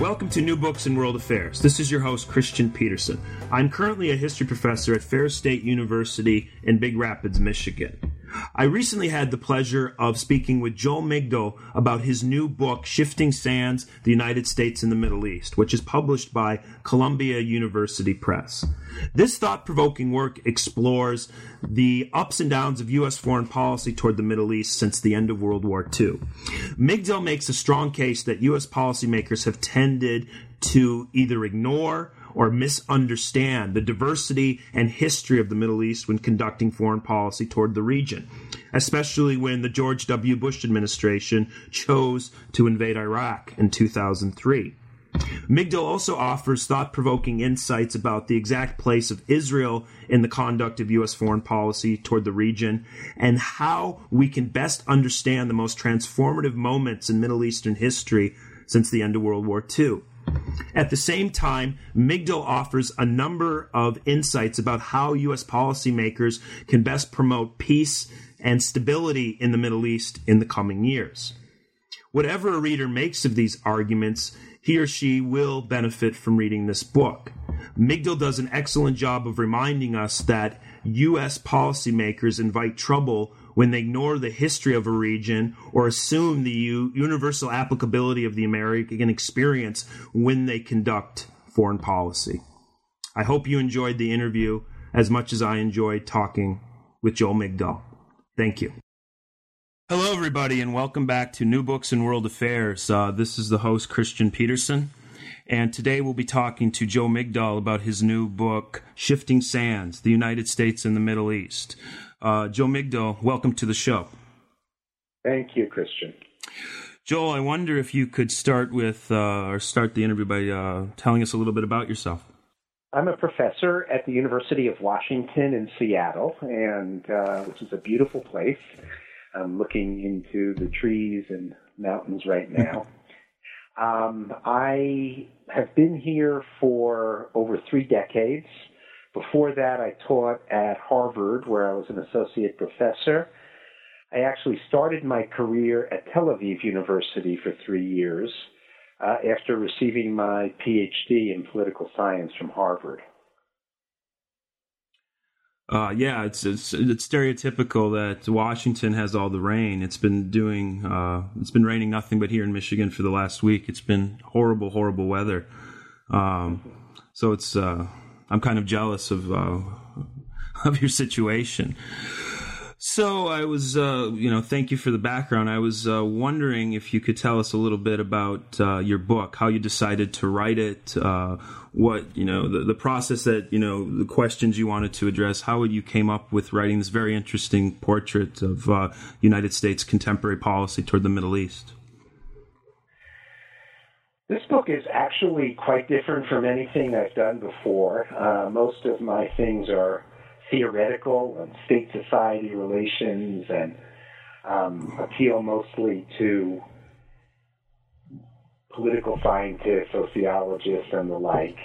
Welcome to New Books in World Affairs. This is your host, Christian Peterson. I'm currently a history professor at Ferris State University in Big Rapids, Michigan. I recently had the pleasure of speaking with Joel Migdal about his new book, Shifting Sands The United States and the Middle East, which is published by Columbia University Press. This thought provoking work explores the ups and downs of U.S. foreign policy toward the Middle East since the end of World War II. Migdal makes a strong case that U.S. policymakers have tended to either ignore or misunderstand the diversity and history of the Middle East when conducting foreign policy toward the region, especially when the George W. Bush administration chose to invade Iraq in 2003. Migdal also offers thought provoking insights about the exact place of Israel in the conduct of U.S. foreign policy toward the region and how we can best understand the most transformative moments in Middle Eastern history since the end of World War II. At the same time, Migdal offers a number of insights about how U.S. policymakers can best promote peace and stability in the Middle East in the coming years. Whatever a reader makes of these arguments, he or she will benefit from reading this book. Migdal does an excellent job of reminding us that U.S. policymakers invite trouble when they ignore the history of a region or assume the u- universal applicability of the American experience when they conduct foreign policy. I hope you enjoyed the interview as much as I enjoyed talking with Joel Migdal. Thank you. Hello, everybody, and welcome back to New Books in World Affairs. Uh, this is the host, Christian Peterson. And today we'll be talking to Joe Migdal about his new book, Shifting Sands The United States and the Middle East. Uh, Joe Migdal, welcome to the show. Thank you, Christian. Joel, I wonder if you could start with, uh, or start the interview by uh, telling us a little bit about yourself. I'm a professor at the University of Washington in Seattle, and uh, which is a beautiful place. I'm looking into the trees and mountains right now. um, I have been here for over three decades. Before that, I taught at Harvard, where I was an associate professor. I actually started my career at Tel Aviv University for three years uh, after receiving my PhD in political science from Harvard. Uh, yeah, it's, it's, it's stereotypical that Washington has all the rain. It's been doing uh, it's been raining nothing but here in Michigan for the last week. It's been horrible, horrible weather. Um, so it's uh, I'm kind of jealous of uh, of your situation. So I was, uh, you know, thank you for the background. I was uh, wondering if you could tell us a little bit about uh, your book, how you decided to write it, uh, what you know, the, the process that you know, the questions you wanted to address, how you came up with writing this very interesting portrait of uh, United States contemporary policy toward the Middle East. This book is actually quite different from anything I've done before. Uh, most of my things are theoretical and state society relations and um, appeal mostly to political scientists, sociologists, and the like.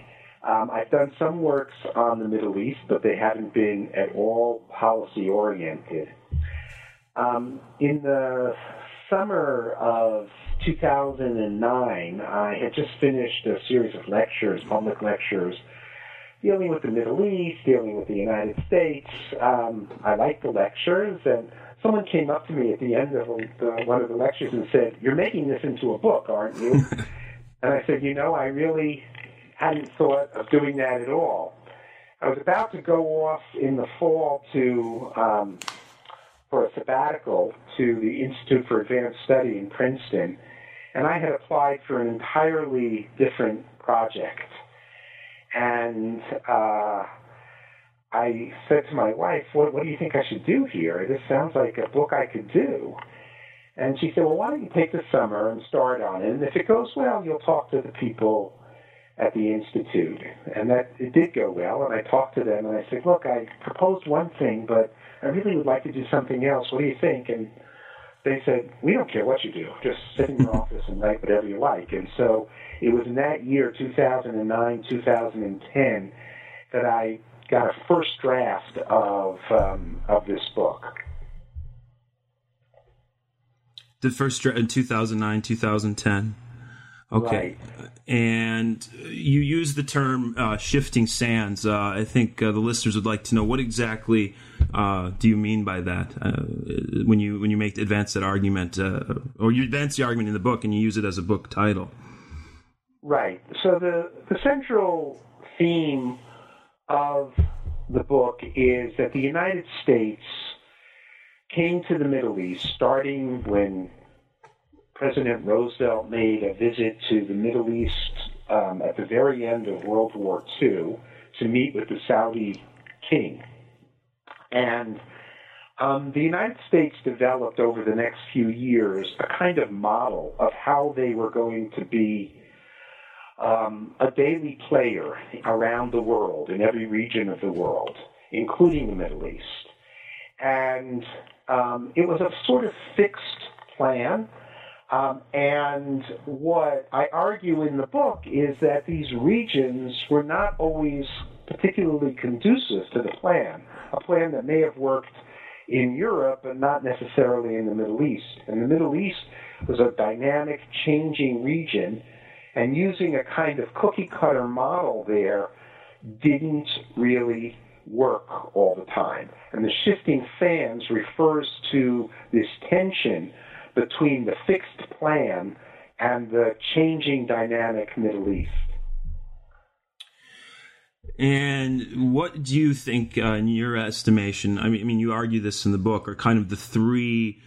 Um, I've done some works on the Middle East, but they haven't been at all policy oriented. Um, in the summer of 2009, I had just finished a series of lectures, public lectures, dealing with the Middle East, dealing with the United States. Um, I liked the lectures, and someone came up to me at the end of the, one of the lectures and said, "You're making this into a book, aren't you?" and I said, "You know, I really hadn't thought of doing that at all." I was about to go off in the fall to um, for a sabbatical to the Institute for Advanced Study in Princeton, and I had applied for an entirely different project. And uh, I said to my wife, what, what do you think I should do here? This sounds like a book I could do. And she said, well, why don't you take the summer and start on it? And if it goes well, you'll talk to the people at the institute. And that it did go well. And I talked to them and I said, look, I proposed one thing, but I really would like to do something else. What do you think? And they said, we don't care what you do. Just sit in your office and write whatever you like. And so it was in that year, 2009, 2010, that I got a first draft of um, of this book. The first draft in 2009, 2010. Okay. Right. And you use the term uh, shifting sands. Uh, I think uh, the listeners would like to know what exactly uh, do you mean by that uh, when you when you make advance that argument, uh, or you advance the argument in the book and you use it as a book title. Right. So the the central theme of the book is that the United States came to the Middle East starting when President Roosevelt made a visit to the Middle East um, at the very end of World War II to meet with the Saudi king. And um, the United States developed over the next few years a kind of model of how they were going to be um, a daily player around the world, in every region of the world, including the Middle East. And um, it was a sort of fixed plan. Um, and what I argue in the book is that these regions were not always particularly conducive to the plan, a plan that may have worked in Europe, but not necessarily in the Middle East. And the Middle East was a dynamic, changing region and using a kind of cookie cutter model there didn't really work all the time. And the shifting sands refers to this tension between the fixed plan and the changing dynamic Middle East. And what do you think, uh, in your estimation? I mean, I mean, you argue this in the book, are kind of the three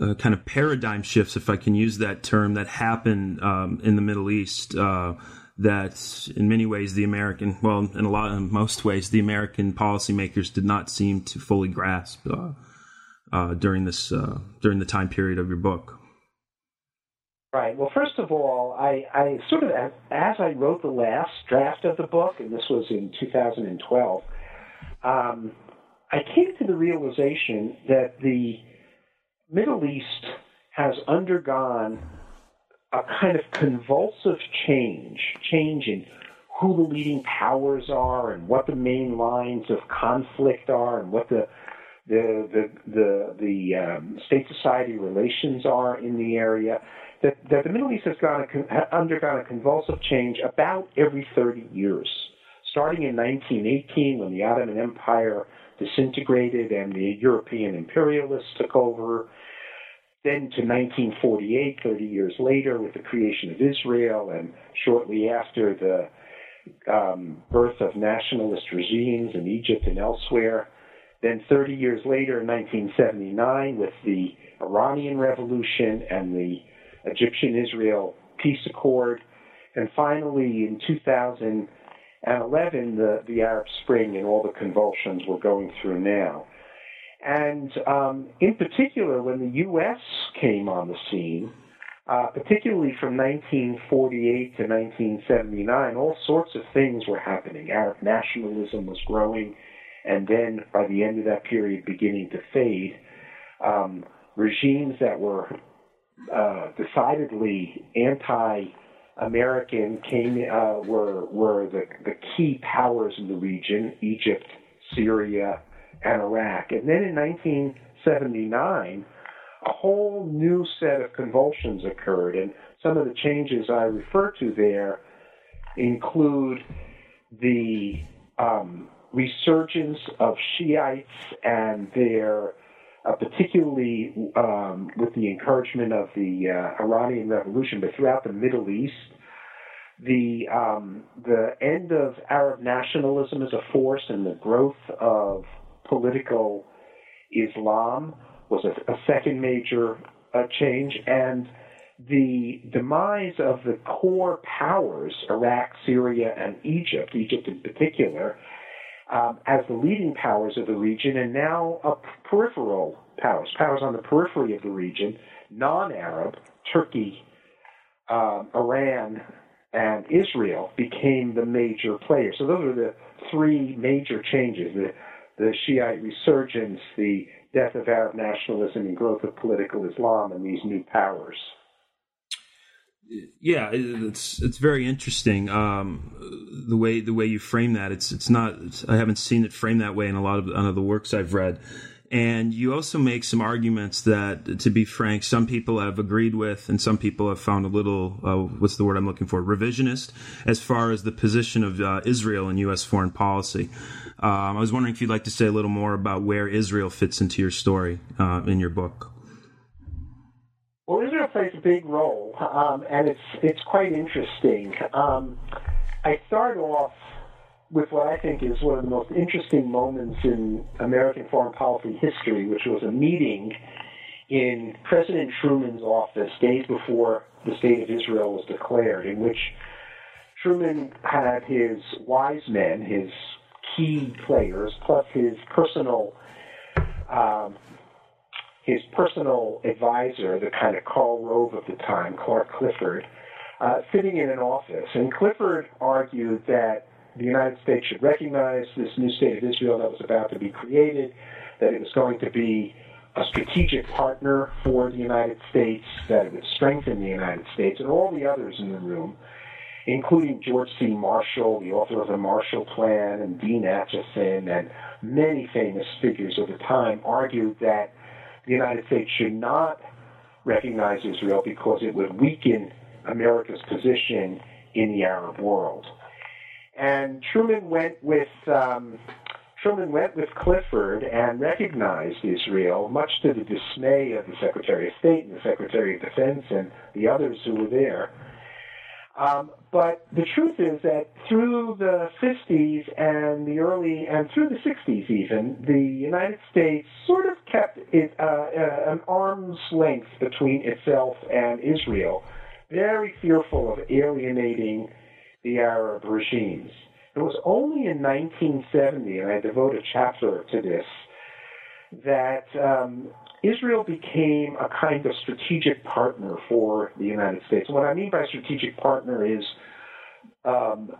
uh, kind of paradigm shifts, if I can use that term, that happen um, in the Middle East. Uh, that in many ways the American, well, in a lot, in most ways, the American policymakers did not seem to fully grasp uh, uh during this uh, during the time period of your book. Right. Well, first of all, I, I sort of as I wrote the last draft of the book, and this was in 2012. Um, I came to the realization that the Middle East has undergone a kind of convulsive change, change in who the leading powers are and what the main lines of conflict are and what the the the the, the um, state society relations are in the area. That, that the Middle East has gone a, undergone a convulsive change about every 30 years, starting in 1918 when the Ottoman Empire disintegrated and the European imperialists took over. Then to 1948, 30 years later, with the creation of Israel, and shortly after the um, birth of nationalist regimes in Egypt and elsewhere. Then 30 years later, in 1979, with the Iranian Revolution and the Egyptian Israel peace accord. And finally, in 2011, the, the Arab Spring and all the convulsions we're going through now. And um, in particular, when the U.S. came on the scene, uh, particularly from 1948 to 1979, all sorts of things were happening. Arab nationalism was growing, and then by the end of that period, beginning to fade. Um, regimes that were uh, decidedly anti American came uh, were were the the key powers in the region: Egypt, Syria, and Iraq. And then in 1979, a whole new set of convulsions occurred, and some of the changes I refer to there include the um, resurgence of Shiites and their uh, particularly um, with the encouragement of the uh, Iranian Revolution, but throughout the Middle East, the um, the end of Arab nationalism as a force and the growth of political Islam was a, a second major uh, change, and the demise of the core powers, Iraq, Syria, and Egypt, Egypt in particular, um, as the leading powers of the region, and now a peripheral powers, powers on the periphery of the region, non Arab, Turkey, um, Iran, and Israel became the major players. So those are the three major changes the, the Shiite resurgence, the death of Arab nationalism, and growth of political Islam, and these new powers. Yeah, it's it's very interesting um, the way the way you frame that. It's it's not it's, I haven't seen it framed that way in a lot of, of the works I've read. And you also make some arguments that, to be frank, some people have agreed with, and some people have found a little, uh, what's the word I'm looking for, revisionist, as far as the position of uh, Israel in U.S. foreign policy. Um, I was wondering if you'd like to say a little more about where Israel fits into your story uh, in your book. Well, Israel plays a big role, um, and it's it's quite interesting. Um, I start off with what I think is one of the most interesting moments in American foreign policy history, which was a meeting in President Truman's office days before the State of Israel was declared, in which Truman had his wise men, his key players, plus his personal um, his personal advisor, the kind of Karl Rove of the time, Clark Clifford, uh, sitting in an office. And Clifford argued that the United States should recognize this new state of Israel that was about to be created, that it was going to be a strategic partner for the United States, that it would strengthen the United States, and all the others in the room, including George C. Marshall, the author of the Marshall Plan, and Dean Acheson, and many famous figures of the time, argued that the United States should not recognize Israel because it would weaken America's position in the Arab world. And Truman went with um, Truman went with Clifford and recognized Israel, much to the dismay of the Secretary of State and the Secretary of Defense and the others who were there. Um, but the truth is that through the 50s and the early and through the 60s even, the United States sort of kept it, uh, uh, an arm's length between itself and Israel, very fearful of alienating the Arab regimes. It was only in 1970, and I devote a chapter to this, that um, Israel became a kind of strategic partner for the United States. What I mean by strategic partner is um,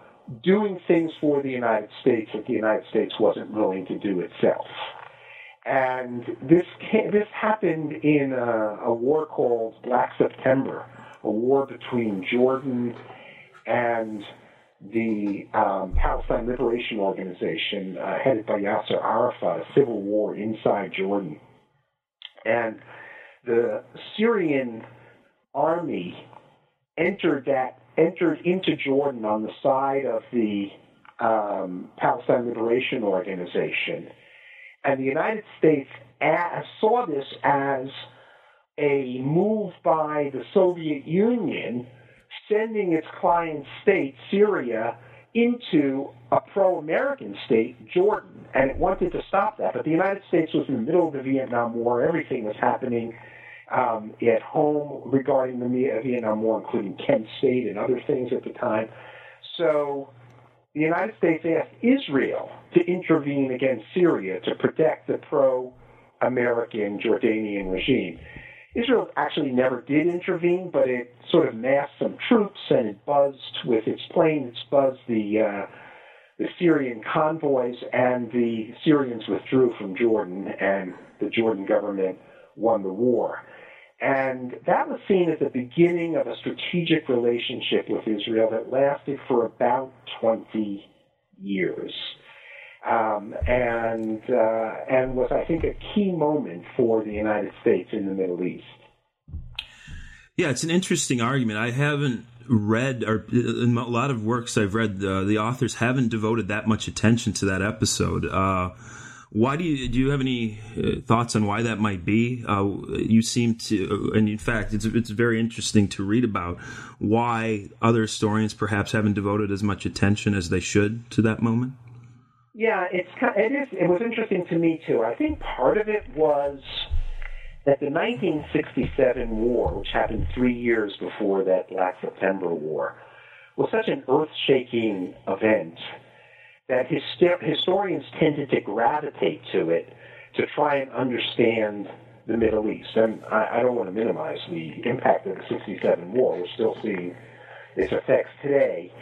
doing things for the United States that the United States wasn't willing to do itself. And this came, this happened in a, a war called Black September, a war between Jordan and the um, Palestine Liberation Organization, uh, headed by Yasser Arafat, a civil war inside Jordan. And the Syrian army entered that entered into Jordan on the side of the um, Palestine Liberation Organization, and the United States saw this as a move by the Soviet Union sending its client state, Syria, into a pro American state, Jordan, and it wanted to stop that. But the United States was in the middle of the Vietnam War. Everything was happening um, at home regarding the Vietnam War, including Kent State and other things at the time. So the United States asked Israel to intervene against Syria to protect the pro American Jordanian regime. Israel actually never did intervene, but it sort of massed some troops and it buzzed with its planes, buzzed the uh, the Syrian convoys, and the Syrians withdrew from Jordan, and the Jordan government won the war. And that was seen as the beginning of a strategic relationship with Israel that lasted for about 20 years. Um, and uh, and was I think a key moment for the United States in the Middle East. Yeah, it's an interesting argument. I haven't read, or in a lot of works I've read, uh, the authors haven't devoted that much attention to that episode. Uh, why do you do you have any uh, thoughts on why that might be? Uh, you seem to, and in fact, it's it's very interesting to read about why other historians perhaps haven't devoted as much attention as they should to that moment. Yeah, it's it is. It was interesting to me too. I think part of it was that the 1967 war, which happened three years before that Black September War, was such an earth-shaking event that historians tended to gravitate to it to try and understand the Middle East. And I, I don't want to minimize the impact of the 67 war. We're still seeing its effects today.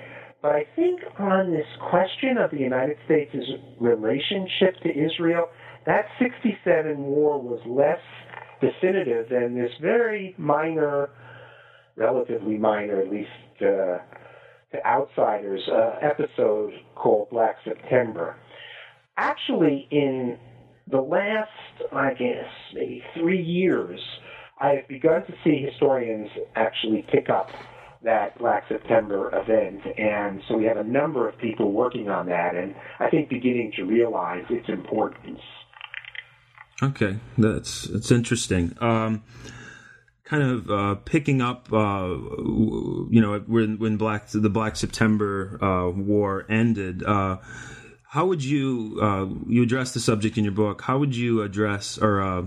But I think on this question of the United States' relationship to Israel, that 67 war was less definitive than this very minor, relatively minor, at least uh, to outsiders, uh, episode called Black September. Actually, in the last, I guess, maybe three years, I have begun to see historians actually pick up that Black September event. And so we have a number of people working on that, and I think beginning to realize its importance. Okay, that's that's interesting. Um, kind of uh, picking up, uh, you know, when when Black the Black September uh, War ended. Uh, how would you uh, you address the subject in your book? How would you address or uh,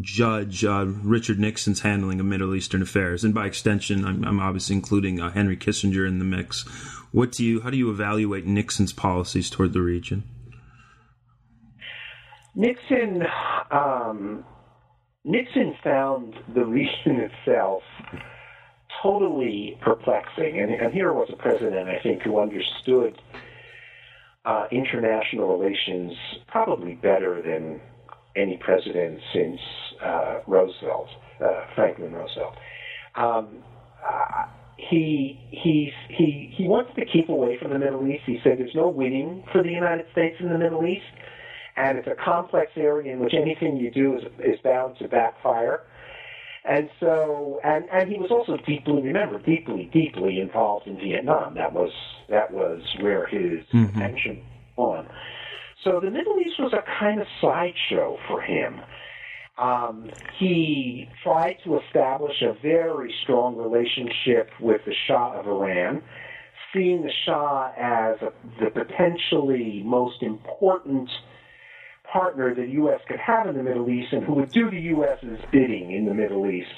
judge Richard Nixon's handling of Middle Eastern affairs, and by extension, I'm, I'm obviously including Henry Kissinger in the mix. What do you? How do you evaluate Nixon's policies toward the region? Nixon um, Nixon found the region itself totally perplexing, and, and here was a president, I think, who understood uh, international relations probably better than any president since uh, Roosevelt, uh, Franklin Roosevelt. Um, uh, he he he he wants to keep away from the Middle East. He said there's no winning for the United States in the Middle East and it's a complex area in which anything you do is, is bound to backfire. And so, and, and he was also deeply, remember, deeply, deeply involved in Vietnam. That was, that was where his mm-hmm. attention on. So the Middle East was a kind of sideshow for him. Um, he tried to establish a very strong relationship with the Shah of Iran, seeing the Shah as a, the potentially most important partner the U.S. could have in the Middle East and who would do the U.S.'s bidding in the Middle East.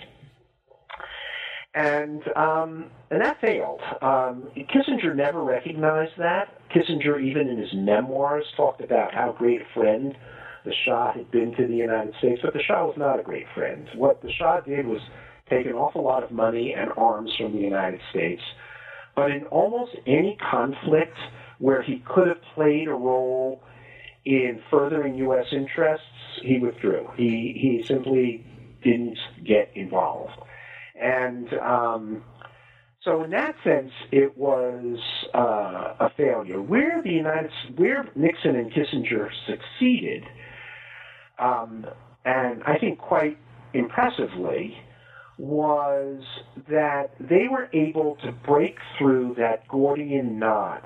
And um, and that failed. Um, Kissinger never recognized that. Kissinger, even in his memoirs, talked about how great a friend the Shah had been to the United States, but the Shah was not a great friend. What the Shah did was take an awful lot of money and arms from the United States. But in almost any conflict where he could have played a role in furthering U.S. interests, he withdrew. He he simply didn't get involved, and um, so in that sense, it was uh, a failure. Where the United where Nixon and Kissinger succeeded, um, and I think quite impressively, was that they were able to break through that Gordian knot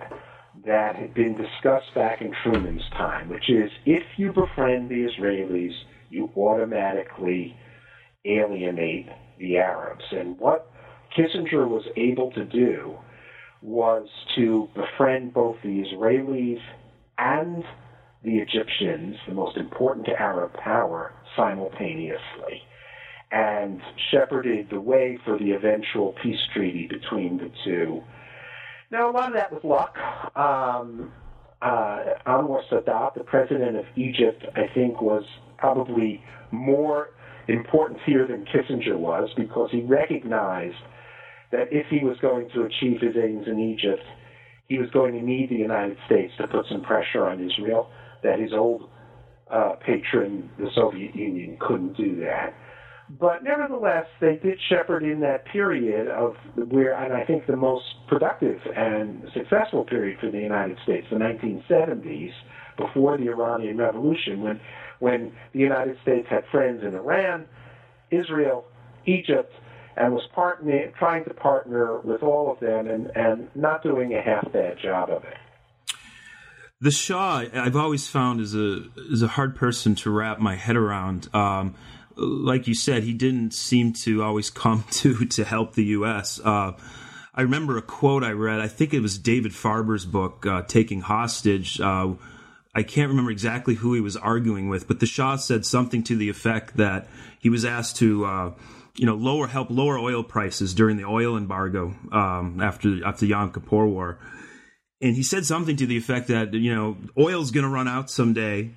that had been discussed back in Truman's time, which is if you befriend the Israelis, you automatically alienate the Arabs. And what Kissinger was able to do was to befriend both the Israelis and the Egyptians, the most important Arab power, simultaneously, and shepherded the way for the eventual peace treaty between the two now, a lot of that was luck. Um, uh, Anwar Sadat, the president of Egypt, I think was probably more important here than Kissinger was because he recognized that if he was going to achieve his aims in Egypt, he was going to need the United States to put some pressure on Israel, that his old uh, patron, the Soviet Union, couldn't do that. But nevertheless, they did shepherd in that period of where, and I think the most productive and successful period for the United States, the 1970s, before the Iranian Revolution, when when the United States had friends in Iran, Israel, Egypt, and was partner, trying to partner with all of them and, and not doing a half bad job of it. The Shah, I've always found is a is a hard person to wrap my head around. Um, like you said, he didn't seem to always come to to help the U.S. Uh, I remember a quote I read. I think it was David Farber's book, uh, "Taking Hostage." Uh, I can't remember exactly who he was arguing with, but the Shah said something to the effect that he was asked to, uh, you know, lower help lower oil prices during the oil embargo um, after after the Yom Kippur War, and he said something to the effect that you know oil's going to run out someday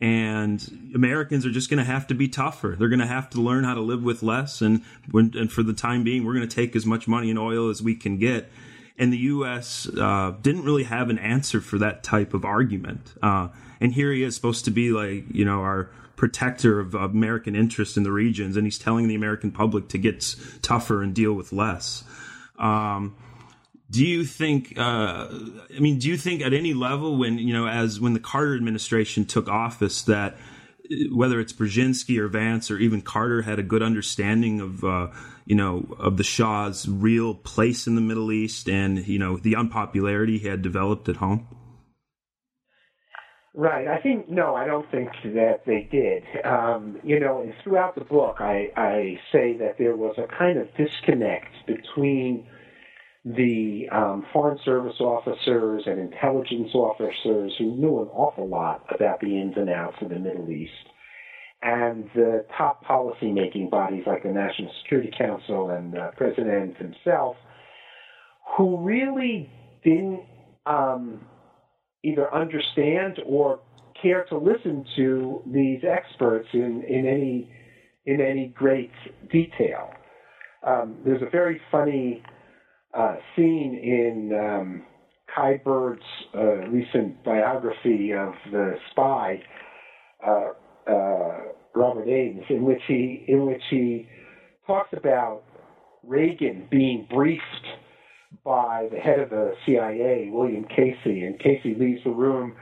and Americans are just going to have to be tougher. They're going to have to learn how to live with less, and when, and for the time being, we're going to take as much money and oil as we can get. And the U.S. Uh, didn't really have an answer for that type of argument. Uh, and here he is supposed to be like you know our protector of American interests in the regions, and he's telling the American public to get tougher and deal with less. Um, do you think? Uh, I mean, do you think at any level, when you know, as when the Carter administration took office, that uh, whether it's Brzezinski or Vance or even Carter had a good understanding of uh, you know of the Shah's real place in the Middle East and you know the unpopularity he had developed at home? Right. I think no. I don't think that they did. Um, you know, throughout the book, I, I say that there was a kind of disconnect between the um, foreign service officers and intelligence officers who knew an awful lot about the ins and outs of the Middle East, and the top policy-making bodies like the National Security Council and the President himself, who really didn't um, either understand or care to listen to these experts in, in any in any great detail. Um, there's a very funny uh, scene in um, Kai Bird's uh, recent biography of the spy, uh, uh, Robert Ames, in which he in which he talks about Reagan being briefed by the head of the CIA, William Casey, and Casey leaves the room,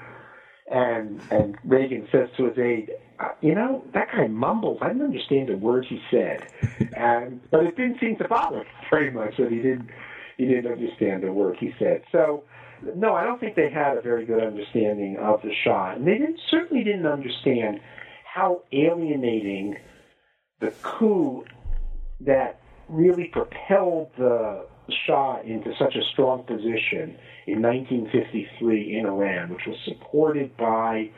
and and Reagan says to his aide, uh, "You know that guy mumbles. I didn't understand a word he said, and but it didn't seem to bother him very much that he didn't he didn't understand the work he said. So, no, I don't think they had a very good understanding of the Shah, and they didn't, certainly didn't understand how alienating the coup that really propelled the Shah into such a strong position in 1953 in Iran, which was supported by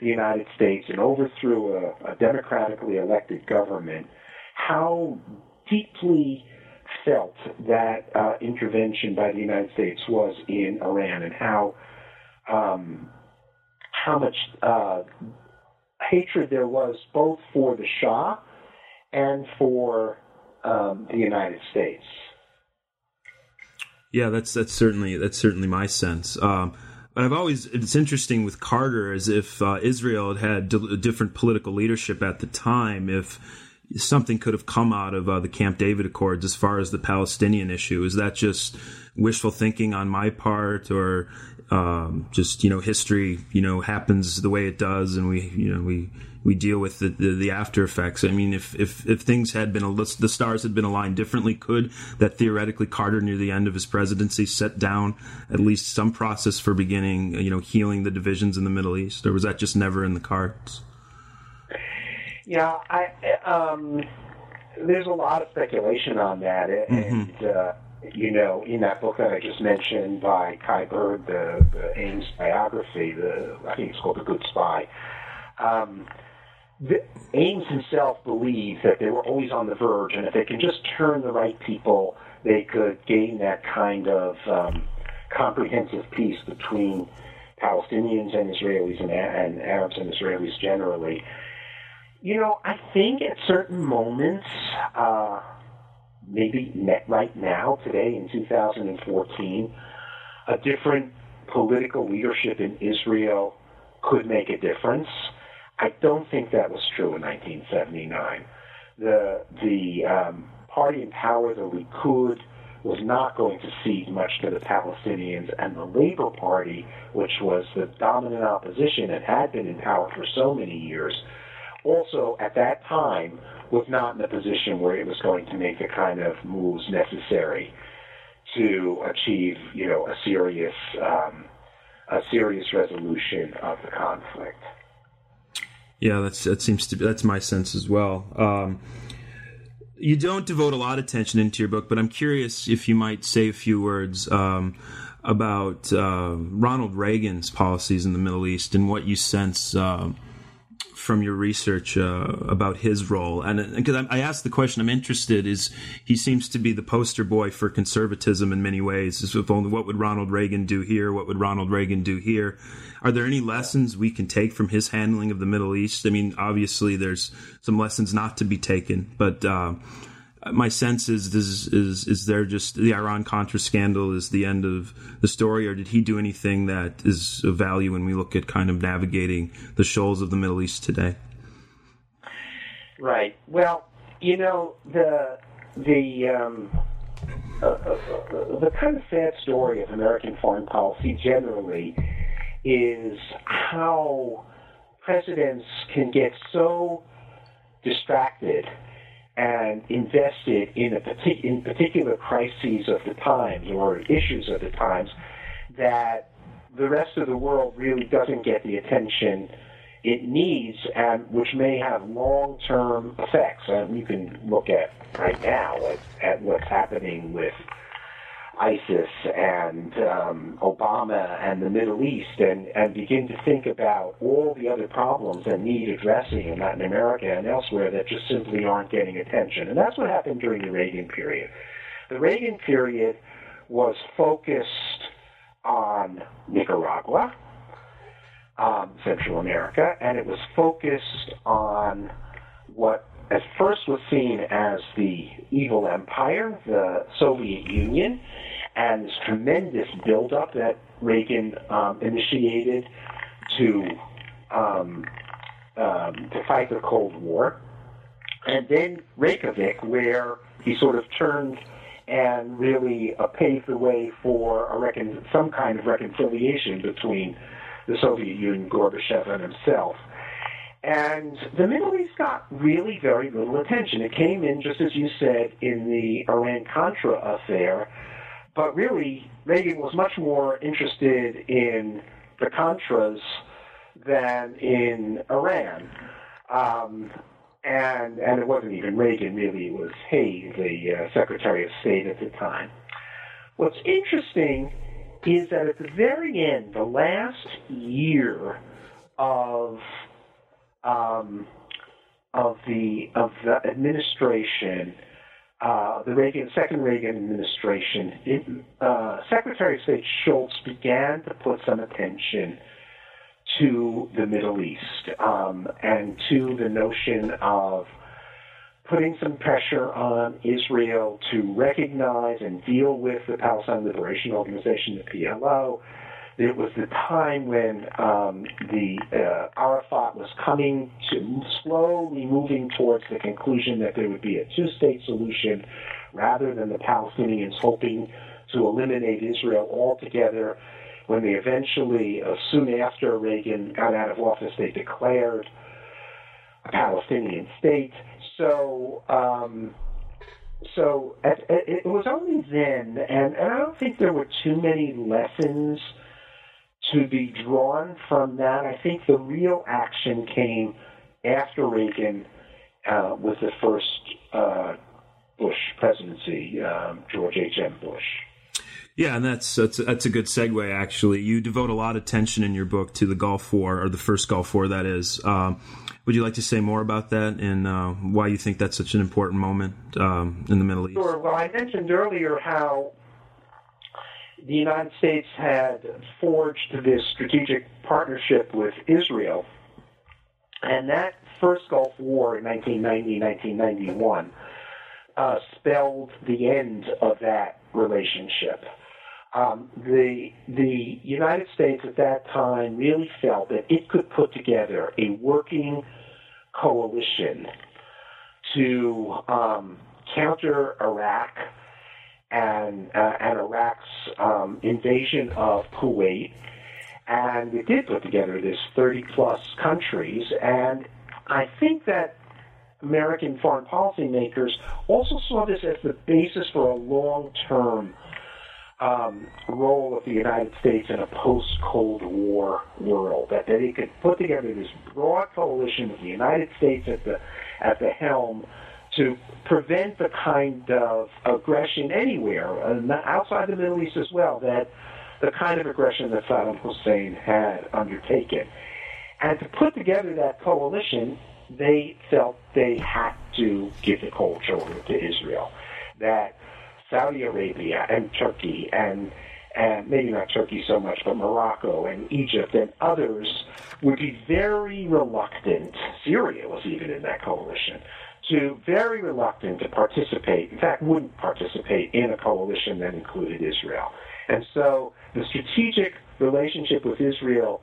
the United States and overthrew a, a democratically elected government, how deeply felt that uh, intervention by the United States was in Iran and how um, how much uh, hatred there was both for the Shah and for um, the United States. Yeah, that's that's certainly that's certainly my sense. Um, but I've always it's interesting with Carter as if uh, Israel had had d- different political leadership at the time. If something could have come out of uh, the Camp David Accords as far as the Palestinian issue. Is that just wishful thinking on my part, or um, just you know history you know happens the way it does, and we you know we we deal with the, the, the after effects. I mean, if if if things had been the stars had been aligned differently, could that theoretically Carter near the end of his presidency set down at least some process for beginning you know healing the divisions in the Middle East, or was that just never in the cards? Yeah, I um, there's a lot of speculation on that, and mm-hmm. uh, you know, in that book that I just mentioned by Kai Bird, the, the Ames biography, the I think it's called The Good Spy. Um, the, Ames himself believed that they were always on the verge, and if they can just turn the right people, they could gain that kind of um, comprehensive peace between Palestinians and Israelis and, and Arabs and Israelis generally. You know, I think at certain moments, uh, maybe right now, today in 2014, a different political leadership in Israel could make a difference. I don't think that was true in 1979. The the um, party in power, the Likud, was not going to cede much to the Palestinians, and the Labor Party, which was the dominant opposition and had been in power for so many years, also at that time was not in a position where it was going to make the kind of moves necessary to achieve, you know, a serious um, a serious resolution of the conflict. Yeah, that's that seems to be that's my sense as well. Um, you don't devote a lot of attention into your book, but I'm curious if you might say a few words um, about uh, Ronald Reagan's policies in the Middle East and what you sense. Uh, from your research uh, about his role? And because I, I asked the question, I'm interested. Is he seems to be the poster boy for conservatism in many ways? Is if only what would Ronald Reagan do here? What would Ronald Reagan do here? Are there any lessons we can take from his handling of the Middle East? I mean, obviously there's some lessons not to be taken, but. Uh, my sense is, is is is there just the Iran Contra scandal is the end of the story, or did he do anything that is of value when we look at kind of navigating the shoals of the Middle East today? Right. Well, you know the the um, uh, uh, the kind of sad story of American foreign policy generally is how presidents can get so distracted and invested in a partic- in particular crises of the times or issues of the times that the rest of the world really doesn't get the attention it needs and which may have long-term effects. And you can look at right now at, at what's happening with ISIS and um, Obama and the Middle East and, and begin to think about all the other problems that need addressing in Latin America and elsewhere that just simply aren't getting attention. And that's what happened during the Reagan period. The Reagan period was focused on Nicaragua, um, Central America, and it was focused on what at first was seen as the evil empire, the Soviet Union, and this tremendous buildup that Reagan um, initiated to um, um, to fight the Cold War, and then Reykjavik, where he sort of turned and really uh, paved the way for a recon- some kind of reconciliation between the Soviet Union, Gorbachev, and himself. And the Middle East got really very little attention. It came in, just as you said, in the Iran Contra affair. But really, Reagan was much more interested in the Contras than in Iran. Um, and, and it wasn't even Reagan, really, it was Haig, the uh, Secretary of State at the time. What's interesting is that at the very end, the last year of um, of the of the administration, uh, the Reagan second Reagan administration, it, uh, Secretary of State Shultz began to put some attention to the Middle East um, and to the notion of putting some pressure on Israel to recognize and deal with the Palestine Liberation Organization, the PLO, it was the time when um, the uh, Arafat was coming to slowly moving towards the conclusion that there would be a two-state solution, rather than the Palestinians hoping to eliminate Israel altogether. When they eventually, uh, soon after Reagan got out of office, they declared a Palestinian state. So. Um, so it was only then, and, and I don't think there were too many lessons to be drawn from that. I think the real action came after Reagan uh, with the first uh, Bush presidency, um, George H.M. Bush. Yeah, and that's that's that's a good segue. Actually, you devote a lot of attention in your book to the Gulf War, or the first Gulf War, that is. Um, would you like to say more about that and uh, why you think that's such an important moment um, in the Middle East? Sure. Well, I mentioned earlier how the United States had forged this strategic partnership with Israel, and that first Gulf War in 1990 1991 uh, spelled the end of that relationship. Um, the the United States at that time really felt that it could put together a working coalition to um, counter Iraq and uh, and Iraq's um, invasion of Kuwait, and it did put together this 30 plus countries, and I think that American foreign policymakers also saw this as the basis for a long term um, role of the United States in a post Cold War world. That, that it could put together this broad coalition with the United States at the at the helm to prevent the kind of aggression anywhere, uh, outside the Middle East as well, that the kind of aggression that Saddam Hussein had undertaken. And to put together that coalition, they felt they had to give the cold shoulder to Israel. That Saudi Arabia and Turkey and and maybe not Turkey so much, but Morocco and Egypt and others would be very reluctant. Syria was even in that coalition to very reluctant to participate, in fact, wouldn't participate in a coalition that included Israel. And so the strategic relationship with Israel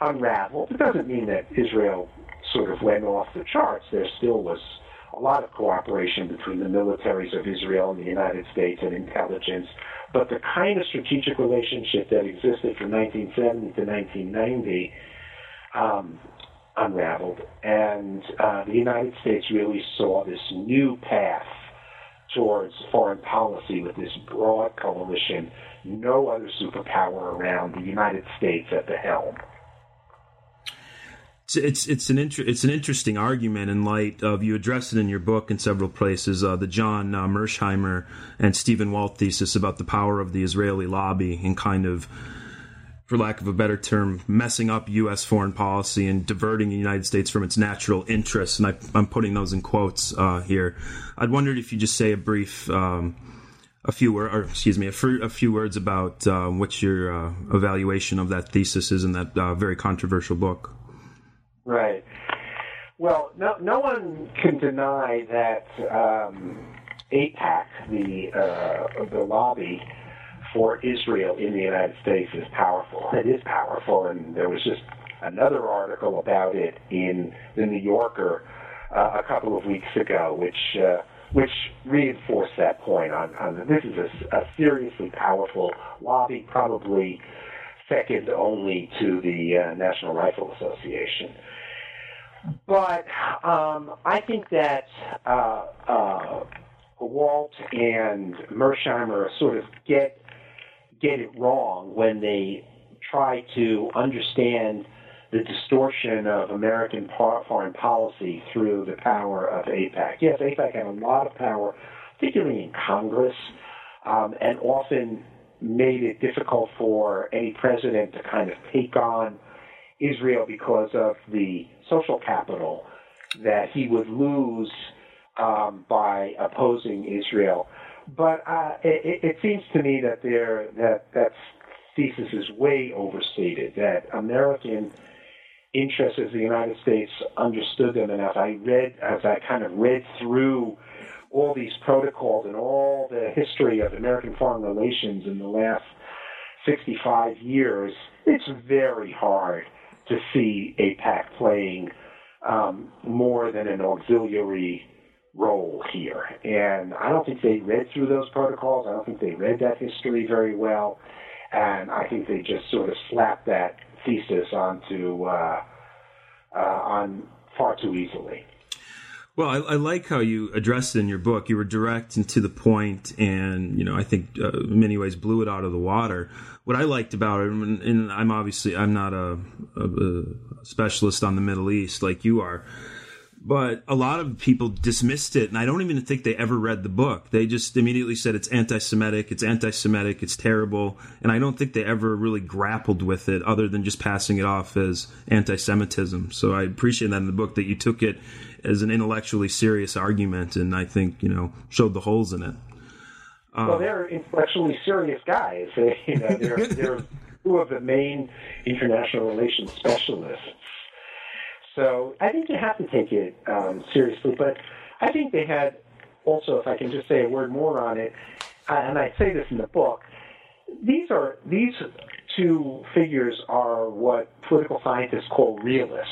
unraveled. It doesn't mean that Israel sort of went off the charts. There still was a lot of cooperation between the militaries of Israel and the United States and intelligence. But the kind of strategic relationship that existed from 1970 to 1990 um, unraveled. And uh, the United States really saw this new path towards foreign policy with this broad coalition, no other superpower around, the United States at the helm. It's it's, it's an inter- it's an interesting argument in light of you address it in your book in several places uh, the John uh, Mearsheimer and Stephen Walt thesis about the power of the Israeli lobby and kind of for lack of a better term, messing up U.S. foreign policy and diverting the United States from its natural interests. And I, am putting those in quotes uh, here. I'd wondered if you just say a brief, um, a few or, or excuse me, a, few words about uh, what your uh, evaluation of that thesis is in that uh, very controversial book. Right. Well, no, no one can deny that um, AIPAC, the uh, the lobby for Israel in the United States is powerful. It is powerful, and there was just another article about it in the New Yorker uh, a couple of weeks ago, which uh, which reinforced that point. On, on this is a, a seriously powerful lobby, probably second only to the uh, National Rifle Association. But um, I think that uh, uh, Walt and Mearsheimer sort of get get it wrong when they try to understand the distortion of American foreign policy through the power of AIPAC. Yes, AIPAC had a lot of power, particularly in Congress, um, and often made it difficult for any president to kind of take on Israel because of the social capital that he would lose um, by opposing Israel. But uh, it, it seems to me that there that that thesis is way overstated. That American interests as the United States understood them, and as I read, as I kind of read through all these protocols and all the history of American foreign relations in the last 65 years, it's very hard to see AIPAC playing um, more than an auxiliary. And I don't think they read through those protocols. I don't think they read that history very well. And I think they just sort of slapped that thesis onto uh, uh, on far too easily. Well, I, I, like how you addressed it in your book. You were direct and to the point, and you know, I think uh, in many ways blew it out of the water. What I liked about it, and, I'm obviously I'm not a, a, a specialist on the Middle East like you are, but a lot of people dismissed it and i don't even think they ever read the book. They just immediately said it's anti-semitic it's anti-semitic it's terrible and i don't think they ever really grappled with it other than just passing it off as anti-semitism. So i appreciate that in the book that you took it as an intellectually serious argument and i think you know showed the holes in it. Um, well they're intellectually serious guys. You know they're, they're two of the main international relations specialists so I think you have to take it um, seriously. But I think they had also, if I can just say a word more on it, uh, and I say this in the book, these are these two figures are what political scientists call realists,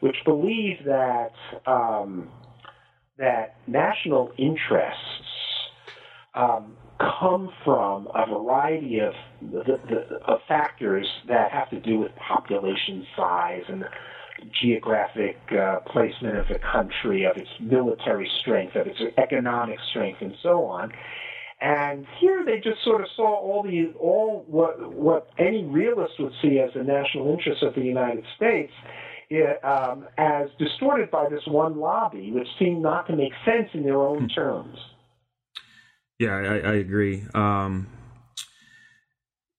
which believe that um, that national interests um, come from a variety of the, the, of factors that have to do with population size and geographic uh, placement of the country, of its military strength, of its economic strength, and so on. And here they just sort of saw all the all what what any realist would see as the national interests of the United States it, um, as distorted by this one lobby, which seemed not to make sense in their own hmm. terms. Yeah, I, I agree. Um,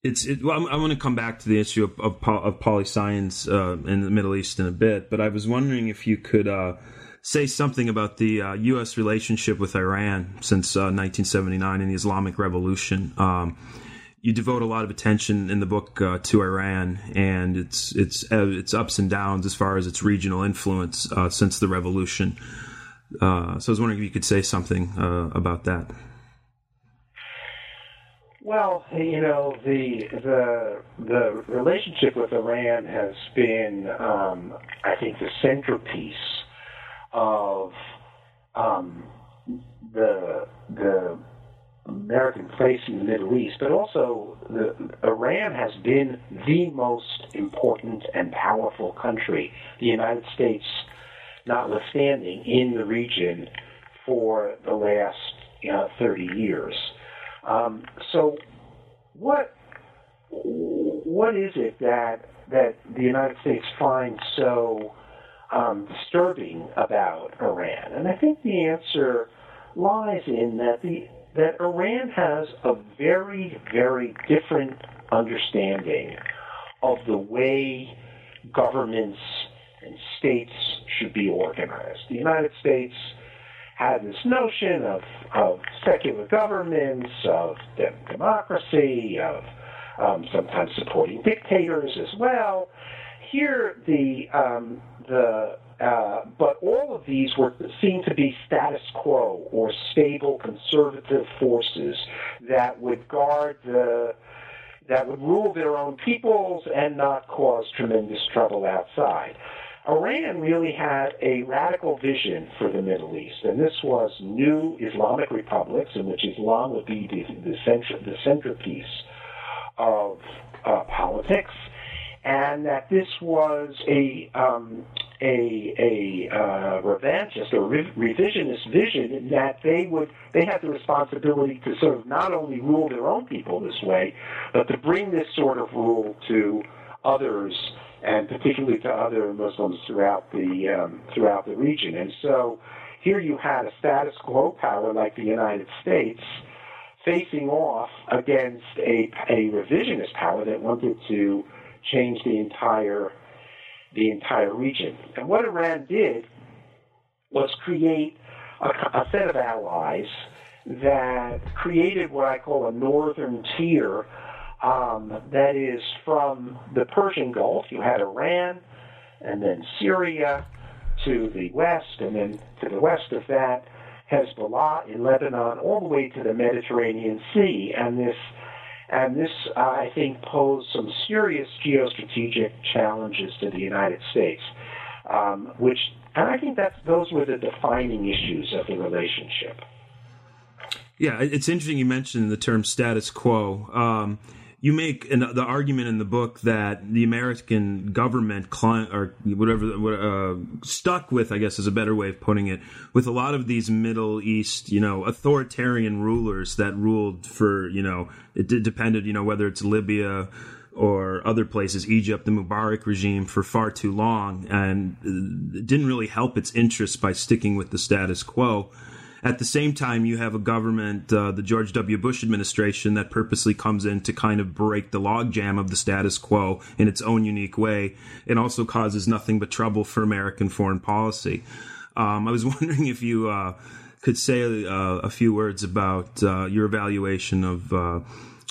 it's it, well, I'm, going to come back to the issue of of, of science uh, in the Middle East in a bit, but I was wondering if you could uh, say something about the uh, U.S. relationship with Iran since 1979 uh, and the Islamic Revolution. Um, you devote a lot of attention in the book uh, to Iran and its its uh, its ups and downs as far as its regional influence since the revolution. so I was wondering if you could say something about that. Well, you know, the the the relationship with Iran has been, um, I think, the centerpiece of um, the the American place in the Middle East, but also the, Iran has been the most important and powerful country, the United States notwithstanding, in the region for the last you know, 30 years. Um, so, what what is it that that the United States finds so um, disturbing about Iran? And I think the answer lies in that the that Iran has a very very different understanding of the way governments and states should be organized. The United States had this notion of, of secular governments, of democracy, of um, sometimes supporting dictators as well. Here, the um, the uh, but all of these were seen to be status quo or stable conservative forces that would guard the that would rule their own peoples and not cause tremendous trouble outside. Iran really had a radical vision for the Middle East, and this was new Islamic republics in which Islam would be the, the, center, the centerpiece of uh, politics, and that this was a um, a, a uh, revanchist or re- revisionist vision that they would they had the responsibility to sort of not only rule their own people this way, but to bring this sort of rule to others and particularly to other Muslims throughout the um, throughout the region. And so here you had a status quo power like the United States facing off against a, a revisionist power that wanted to change the entire the entire region. And what Iran did was create a, a set of allies that created what I call a northern tier um, that is from the Persian Gulf. You had Iran, and then Syria to the west, and then to the west of that, Hezbollah in Lebanon, all the way to the Mediterranean Sea. And this, and this, uh, I think, posed some serious geostrategic challenges to the United States, um, which, and I think that those were the defining issues of the relationship. Yeah, it's interesting you mentioned the term status quo. Um, you make an, the argument in the book that the American government, client, or whatever, uh, stuck with, I guess is a better way of putting it, with a lot of these Middle East, you know, authoritarian rulers that ruled for, you know, it depended, you know, whether it's Libya or other places, Egypt, the Mubarak regime, for far too long, and it didn't really help its interests by sticking with the status quo. At the same time, you have a government, uh, the George W. Bush administration, that purposely comes in to kind of break the logjam of the status quo in its own unique way and also causes nothing but trouble for American foreign policy. Um, I was wondering if you uh, could say uh, a few words about uh, your evaluation of uh,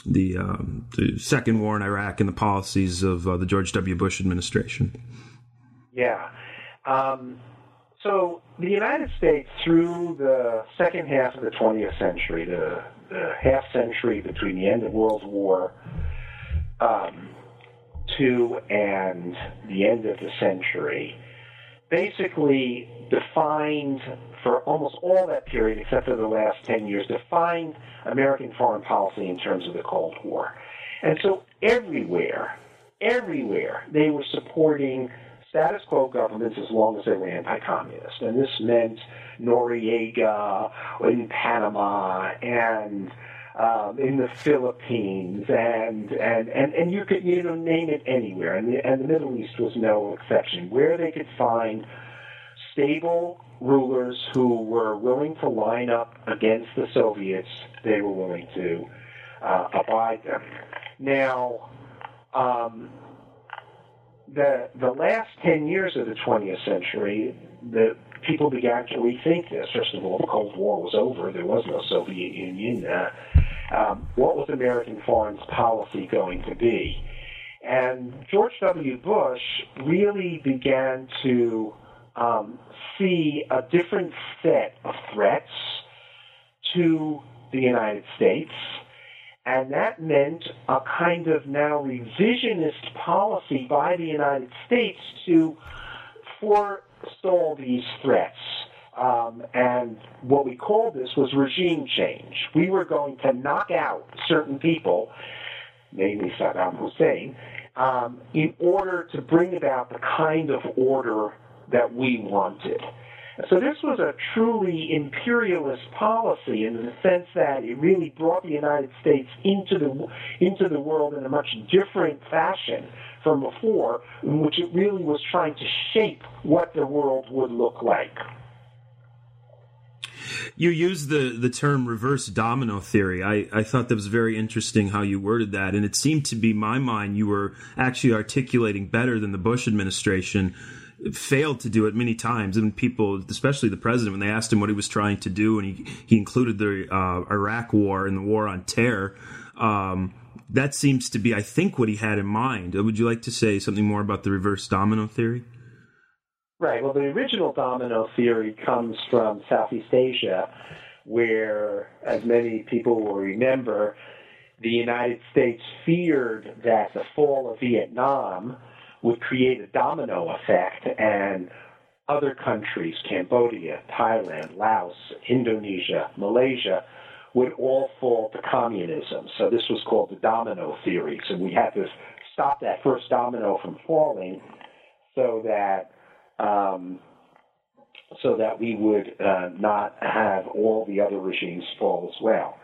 the, um, the, second war in Iraq and the policies of the George W. Bush administration. Yeah. Um, so the United States, through the second half of the 20th century, the, the half century between the end of World War um, II and the end of the century, basically defined for almost all that period, except for the last 10 years, defined American foreign policy in terms of the Cold War. And so everywhere, everywhere, they were supporting status quo governments as long as they were anti-communist. And this meant Noriega in Panama and um, in the Philippines and, and, and, and you could you know name it anywhere. And the, and the Middle East was no exception. Where they could find stable rulers who were willing to line up against the Soviets, they were willing to uh, abide them. Now, um, the the last ten years of the 20th century, the people began to rethink this. First of all, the Cold War was over; there was no Soviet Union. Uh, um, what was American foreign policy going to be? And George W. Bush really began to um, see a different set of threats to the United States. And that meant a kind of now revisionist policy by the United States to forestall these threats. Um, and what we called this was regime change. We were going to knock out certain people, namely Saddam Hussein, um, in order to bring about the kind of order that we wanted. So this was a truly imperialist policy in the sense that it really brought the United States into the into the world in a much different fashion from before, in which it really was trying to shape what the world would look like. You used the, the term reverse domino theory. I, I thought that was very interesting how you worded that. And it seemed to be my mind you were actually articulating better than the Bush administration failed to do it many times. And people, especially the president, when they asked him what he was trying to do, and he, he included the uh, Iraq war and the war on terror, um, that seems to be, I think, what he had in mind. Would you like to say something more about the reverse domino theory? Right. Well, the original domino theory comes from Southeast Asia, where, as many people will remember, the United States feared that the fall of Vietnam would create a domino effect and other countries, Cambodia, Thailand, Laos, Indonesia, Malaysia, would all fall to communism. So this was called the domino theory. So we had to stop that first domino from falling so that um, so that we would uh, not have all the other regimes fall as well.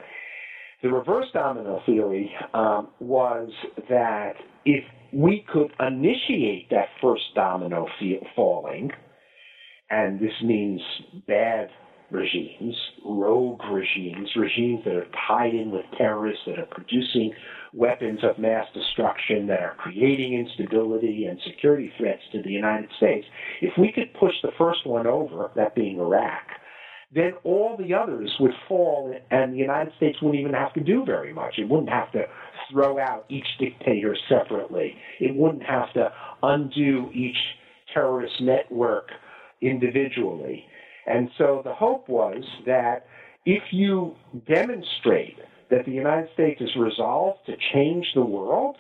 The reverse domino theory um, was that if we could initiate that first domino falling, and this means bad regimes, rogue regimes, regimes that are tied in with terrorists, that are producing weapons of mass destruction, that are creating instability and security threats to the United States. If we could push the first one over, that being Iraq, then all the others would fall and the United States wouldn't even have to do very much. It wouldn't have to throw out each dictator separately. It wouldn't have to undo each terrorist network individually. And so the hope was that if you demonstrate that the United States is resolved to change the world,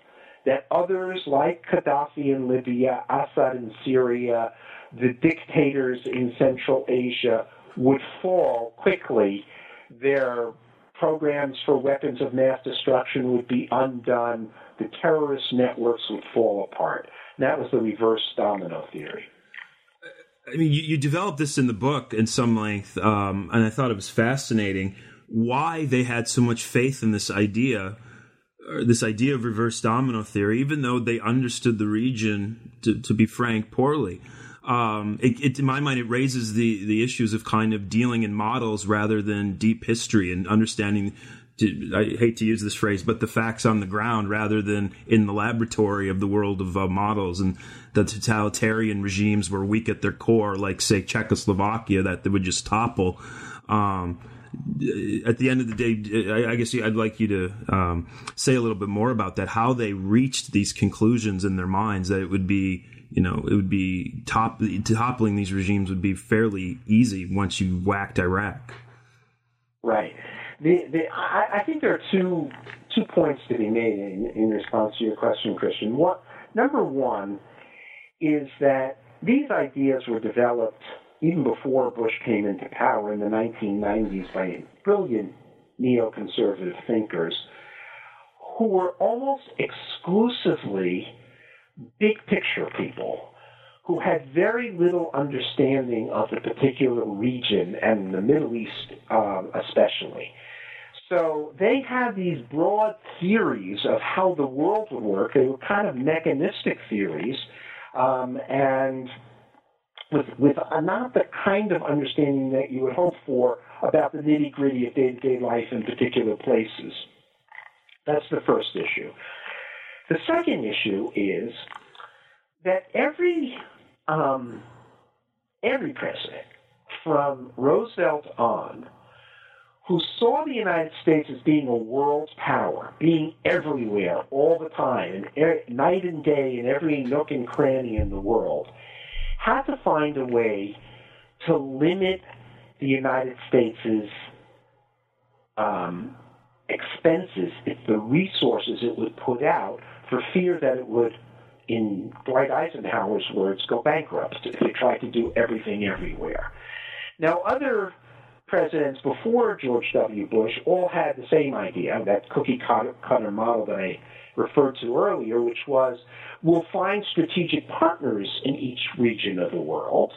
that others like Gaddafi in Libya, Assad in Syria, the dictators in Central Asia would fall quickly. Their programs for weapons of mass destruction would be undone. The terrorist networks would fall apart. And that was the reverse domino theory. I mean, you, you developed this in the book in some length, um, and I thought it was fascinating why they had so much faith in this idea, this idea of reverse domino theory, even though they understood the region, to, to be frank, poorly. Um, it, it, in my mind, it raises the the issues of kind of dealing in models rather than deep history and understanding to, I hate to use this phrase, but the facts on the ground rather than in the laboratory of the world of uh, models and the totalitarian regimes were weak at their core, like say Czechoslovakia, that they would just topple. Um, at the end of the day, I, I guess I'd like you to um, say a little bit more about that. How they reached these conclusions in their minds that it would be, you know, it would be top toppling these regimes would be fairly easy once you whacked Iraq. Right. The, the, I, I think there are two two points to be made in, in response to your question, Christian. What number one is that these ideas were developed even before Bush came into power in the 1990s by brilliant neoconservative thinkers who were almost exclusively big picture people who had very little understanding of the particular region and the Middle East, um, especially. So they had these broad theories of how the world would work. They were kind of mechanistic theories, um, and with with not the kind of understanding that you would hope for about the nitty gritty of day to day life in particular places. That's the first issue. The second issue is that every um, every president from Roosevelt on who saw the United States as being a world power, being everywhere all the time, and er- night and day in every nook and cranny in the world, had to find a way to limit the United States' um, expenses, the resources it would put out, for fear that it would, in Dwight Eisenhower's words, go bankrupt if it tried to do everything everywhere. Now, other presidents before George W. Bush all had the same idea, that cookie cutter model that I referred to earlier, which was we'll find strategic partners in each region of the world,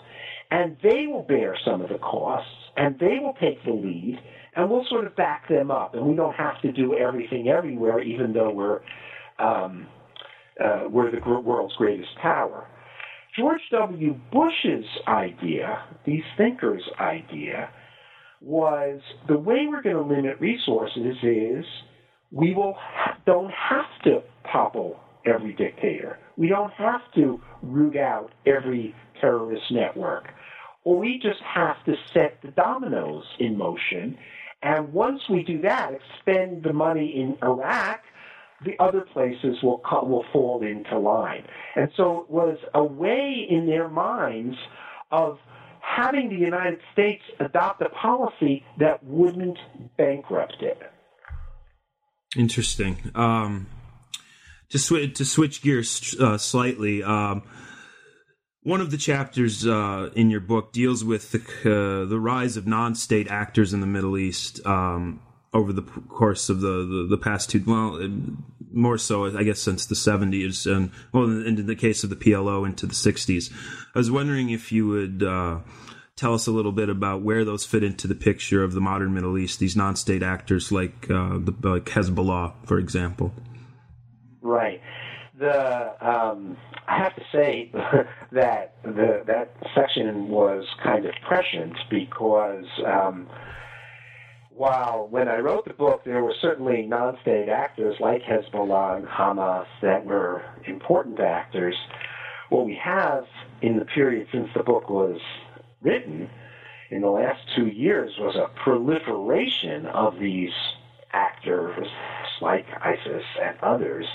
and they will bear some of the costs, and they will take the lead, and we'll sort of back them up, and we don't have to do everything everywhere, even though we're um, uh, we're the world's greatest power. George W. Bush's idea, these thinkers' idea, was the way we're going to limit resources is we will ha- don't have topple every dictator. We don't have to root out every terrorist network. Or we just have to set the dominoes in motion. And once we do that, expend the money in Iraq, the other places will come, will fall into line. And so it was a way in their minds of having the United States adopt a policy that wouldn't bankrupt it. Interesting. Um, to, sw- to switch gears uh, slightly, um, one of the chapters uh, in your book deals with the, uh, the rise of non-state actors in the Middle East um, over the course of the, the, the, past two, well, more so, I guess, since the 70s, and well, in the case of the PLO, into the 60s. I was wondering if you would uh, tell us a little bit about where those fit into the picture of the modern Middle East, these non state actors like, uh, the, like Hezbollah, for example. Right. The um, I have to say that the that section was kind of prescient because um, while when I wrote the book, there were certainly non-state actors like Hezbollah and Hamas that were important actors. What we have in the period since the book was written in the last two years was a proliferation of these actors like ISIS and others,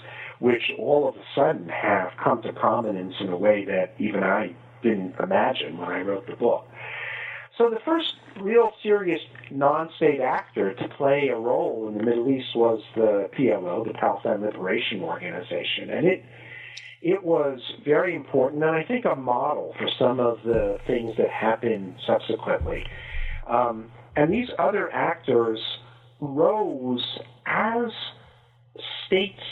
which all of a sudden have come to prominence in a way that even I didn't imagine when I wrote the book. So the first real serious non-state actor to play a role in the Middle East was the PLO, the Palestine Liberation Organization, and it it was very important, and I think a model for some of the things that happened subsequently. Um, and these other actors rose as states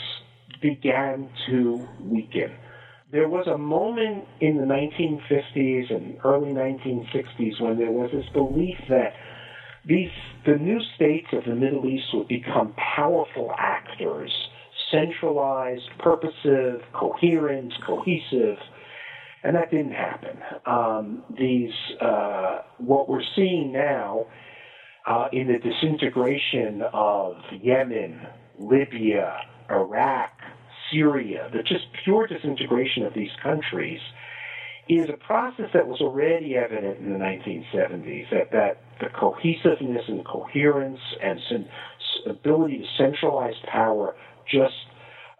began to weaken. There was a moment in the 1950s and early 1960s when there was this belief that these the new states of the Middle East would become powerful actors centralized, purposive, coherent, cohesive, and that didn't happen. Um, these, uh, what we're seeing now uh, in the disintegration of Yemen, Libya, Iraq, Syria, the just pure disintegration of these countries is a process that was already evident in the 1970s, that, that the cohesiveness and coherence and ability to centralize power just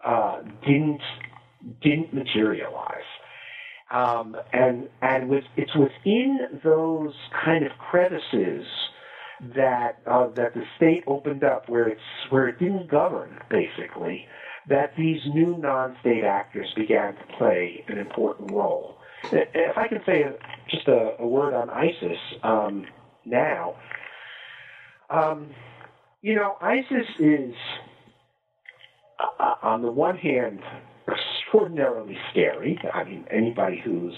uh, didn't didn't materialize. Um, and and with, it's within those kind of crevices that uh, that the state opened up where it's where it didn't govern basically that these new non-state actors began to play an important role. If I can say just a, a word on ISIS um, now, um, you know, ISIS is uh, on the one hand, extraordinarily scary. I mean, anybody who's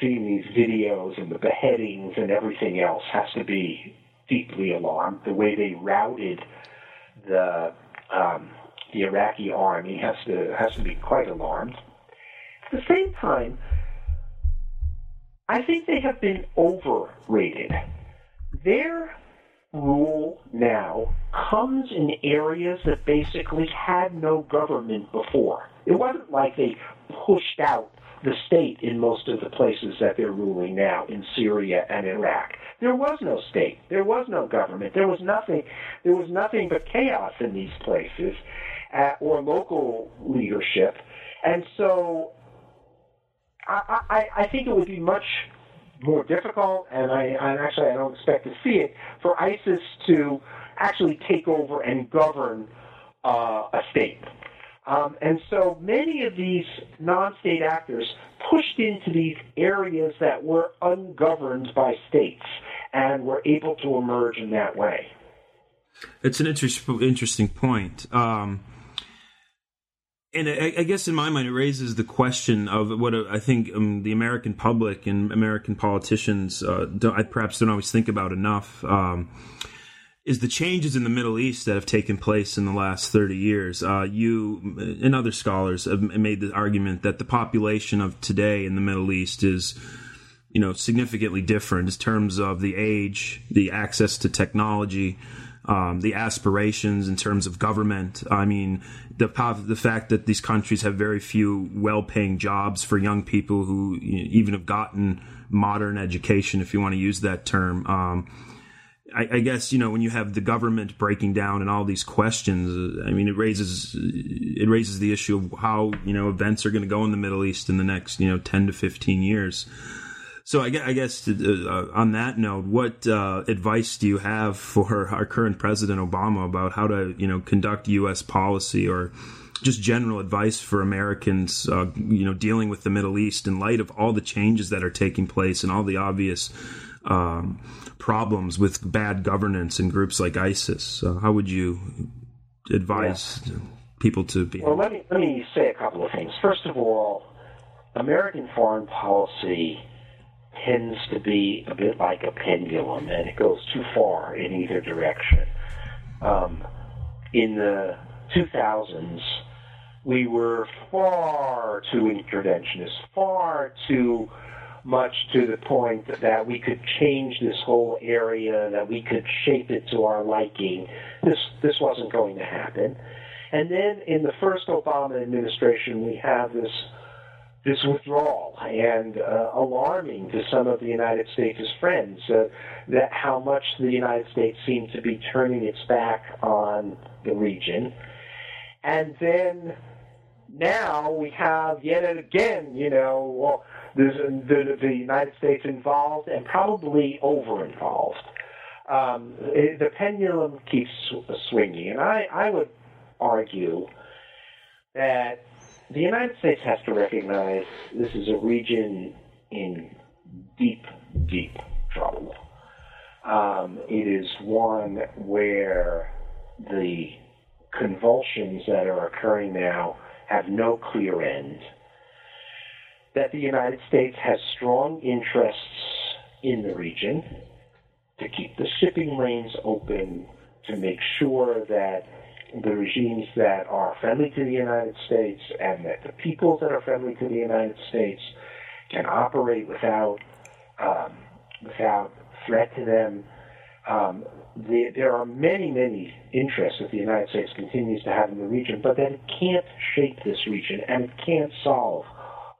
seen these videos and the beheadings and everything else has to be deeply alarmed. The way they routed the um, the Iraqi army has to has to be quite alarmed. At the same time, I think they have been overrated. Their rule now comes in areas that basically had no government before. It wasn't like they pushed out the state in most of the places that they're ruling now in Syria and Iraq. There was no state. There was no government. There was nothing. There was nothing but chaos in these places, uh, or local leadership. And so, I, I, I think it would be much more difficult, and I and actually I don't expect to see it for ISIS to actually take over and govern uh, a state. Um, and so many of these non-state actors pushed into these areas that were ungoverned by states and were able to emerge in that way. It's an interesting interesting point. Um, and I, I, guess in my mind, it raises the question of what I think um, the American public and American politicians uh, don't, I perhaps don't always think about enough. Um, is the changes in the Middle East that have taken place in the last 30 years. Uh, you and other scholars have made the argument that the population of today in the Middle East is, you know, significantly different in terms of the age, the access to technology, um, the aspirations in terms of government. I mean, the the fact that these countries have very few well-paying jobs for young people who even have gotten modern education, if you want to use that term. Um, I, I, guess you know when you have the government breaking down and all these questions. I mean, it raises it raises the issue of how you know events are going to go in the Middle East in the next you know ten to fifteen years. So I guess, I guess uh, on that note, what uh, advice do you have for our current President Obama about how to you know conduct U.S. policy or just general advice for Americans, uh, you know, dealing with the Middle East in light of all the changes that are taking place and all the obvious um, problems with bad governance in groups like ISIS. Uh, how would you advise yeah. people to be? Well, let me let me say a couple of things. First of all, American foreign policy tends to be a bit like a pendulum, and it goes too far in either direction. Um, in the 2000s, we were far too interventionist, far too much to the point that we could change this whole area, that we could shape it to our liking. This this wasn't going to happen. And then in the first Obama administration, we have this this withdrawal and uh, alarming to some of the United States' friends uh, that how much the United States seemed to be turning its back on the region. And then now we have yet again, you know, well, the, the United States involved and probably over involved. Um, the pendulum keeps swinging, and I, I would argue that the United States has to recognize this is a region in deep, deep trouble. Um, it is one where the convulsions that are occurring now have no clear end that the United States has strong interests in the region to keep the shipping lanes open, to make sure that the regimes that are friendly to the United States and that the peoples that are friendly to the United States can operate without um, without threat to them. Um, the, there are many, many interests that the United States continues to have in the region, but that it can't shape this region and it can't solve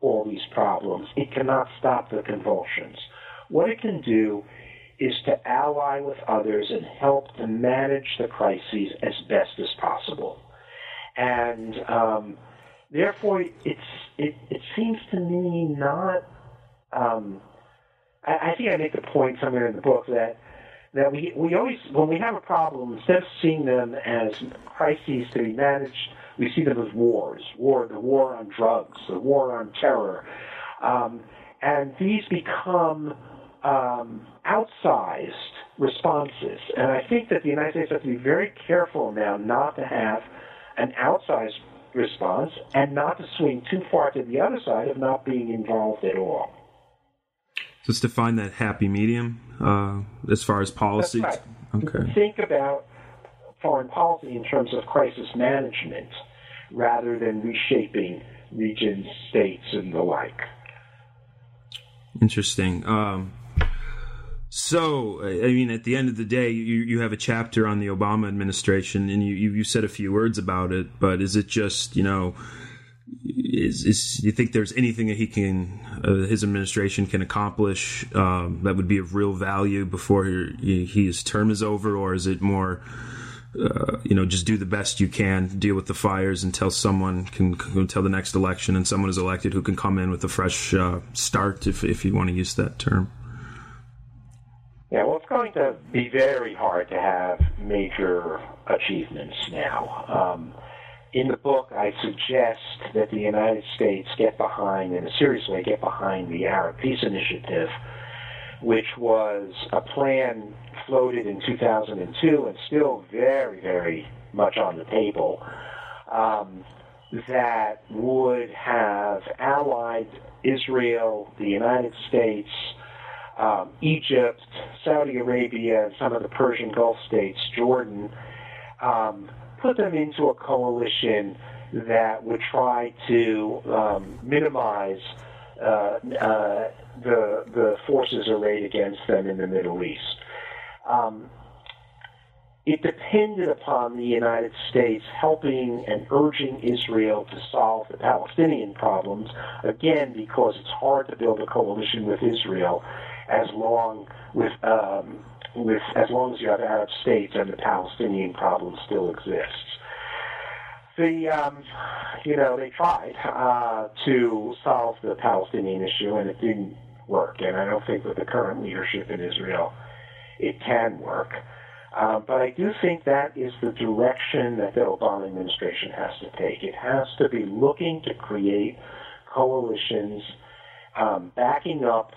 all these problems. It cannot stop the convulsions. What it can do is to ally with others and help to manage the crises as best as possible. And um, therefore, it's it, it seems to me not. Um, I, I think I make the point somewhere in the book that that we we always when we have a problem, instead of seeing them as crises to be managed we see them as wars, war, the war on drugs, the war on terror, um, and these become um, outsized responses. And I think that the United States has to be very careful now not to have an outsized response and not to swing too far to the other side of not being involved at all. Just to find that happy medium uh, as far as policy. Right. Okay. Think about foreign policy in terms of crisis management rather than reshaping regions, states, and the like. Interesting. Um, So, I mean, at the end of the day, you, you have a chapter on the Obama administration, and you, you said a few words about it. But is it just, you know, is, is do you think there's anything that he can, uh, his administration can accomplish um, that would be of real value before he, his term is over, or is it more? Uh, you know, just do the best you can, deal with the fires until someone can, until the next election and someone is elected who can come in with a fresh uh, start, if, if you want to use that term. Yeah, well, it's going to be very hard to have major achievements now. Um, in the book, I suggest that the United States get behind, in a serious way, get behind the Arab Peace Initiative, which was a plan floated in 2002 and still very, very much on the table, um, that would have allied Israel, the United States, um, Egypt, Saudi Arabia, some of the Persian Gulf states, Jordan, um, put them into a coalition that would try to um, minimize uh, uh, the the forces arrayed against them in the Middle East. Um, it depended upon the United States helping and urging Israel to solve the Palestinian problems, again, because it's hard to build a coalition with Israel as long with um, with as long as you have Arab states and the Palestinian problem still exists. The um, you know they tried uh, to solve the Palestinian issue and it didn't work, and I don't think with the current leadership in Israel it can work. Uh, but I do think that is the direction that the Obama administration has to take. It has to be looking to create coalitions um, backing up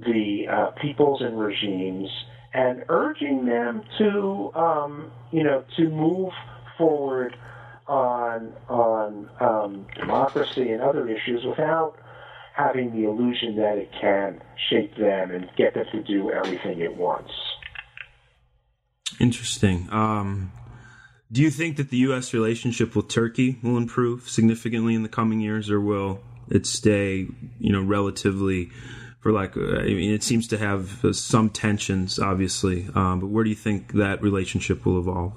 the uh, peoples and regimes and urging them to, um, you know, to move forward on on um, democracy and other issues without having the illusion that it can shape them and get them to do everything it wants. Interesting. Um, do you think that the U.S. relationship with Turkey will improve significantly in the coming years, or will it stay, you know, relatively? For like, I mean, it seems to have some tensions, obviously. Um, but where do you think that relationship will evolve?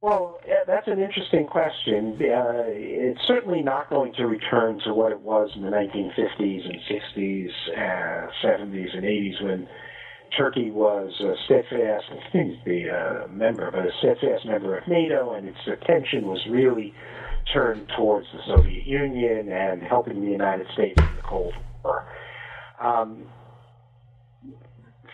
Well, that's an interesting question. Uh, it's certainly not going to return to what it was in the 1950s and 60s, uh, 70s, and 80s when Turkey was a steadfast, be a member, but a steadfast member of NATO, and its attention was really turned towards the Soviet Union and helping the United States in the Cold War. Um,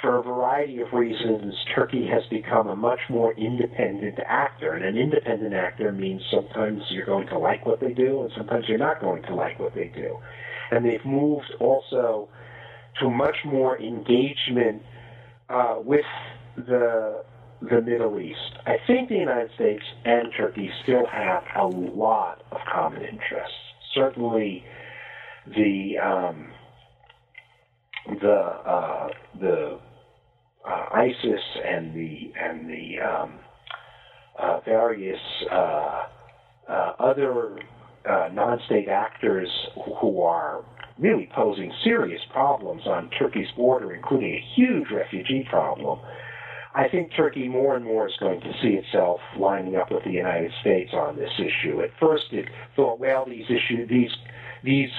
for a variety of reasons, Turkey has become a much more independent actor. And an independent actor means sometimes you're going to like what they do, and sometimes you're not going to like what they do. And they've moved also to much more engagement uh, with the the Middle East. I think the United States and Turkey still have a lot of common interests. Certainly, the um, the uh, the uh, ISIS and the and the um, uh, various uh, uh, other uh, non-state actors who are really posing serious problems on Turkey's border, including a huge refugee problem. I think Turkey more and more is going to see itself lining up with the United States on this issue. At first, it thought, well, these issues, these these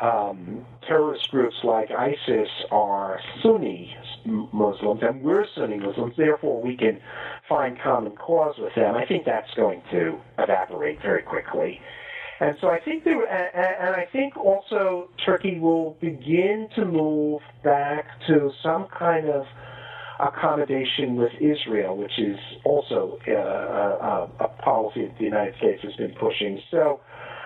um, terrorist groups like ISIS are Sunni Muslims, and we're Sunni Muslims. Therefore, we can find common cause with them. I think that's going to evaporate very quickly. And so I think there, and I think also Turkey will begin to move back to some kind of accommodation with Israel, which is also uh, a, a, policy that the United States has been pushing. So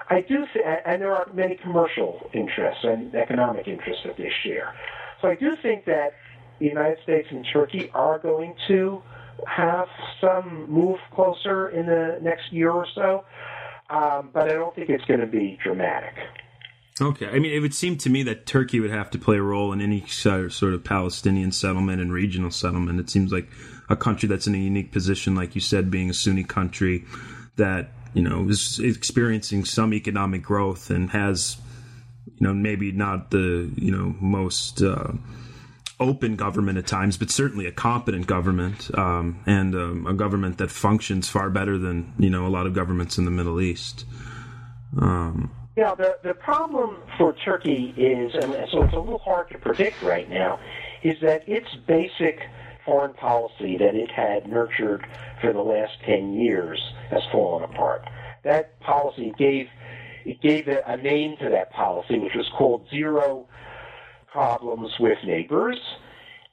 I do, th- and there are many commercial interests and economic interests that they share. So I do think that the United States and Turkey are going to have some move closer in the next year or so um, but I don't think it's going to be dramatic. Okay, I mean, it would seem to me that Turkey would have to play a role in any sort of Palestinian settlement and regional settlement. It seems like a country that's in a unique position, like you said, being a Sunni country that you know is experiencing some economic growth and has, you know, maybe not the you know most uh, open government at times, but certainly a competent government um, and um, a government that functions far better than you know a lot of governments in the Middle East. Um, yeah, the the problem for Turkey is, and so it's a little hard to predict right now, is that its basic foreign policy that it had nurtured for the last ten years has fallen apart. That policy gave it gave a, a name to that policy, which was called zero problems with neighbors,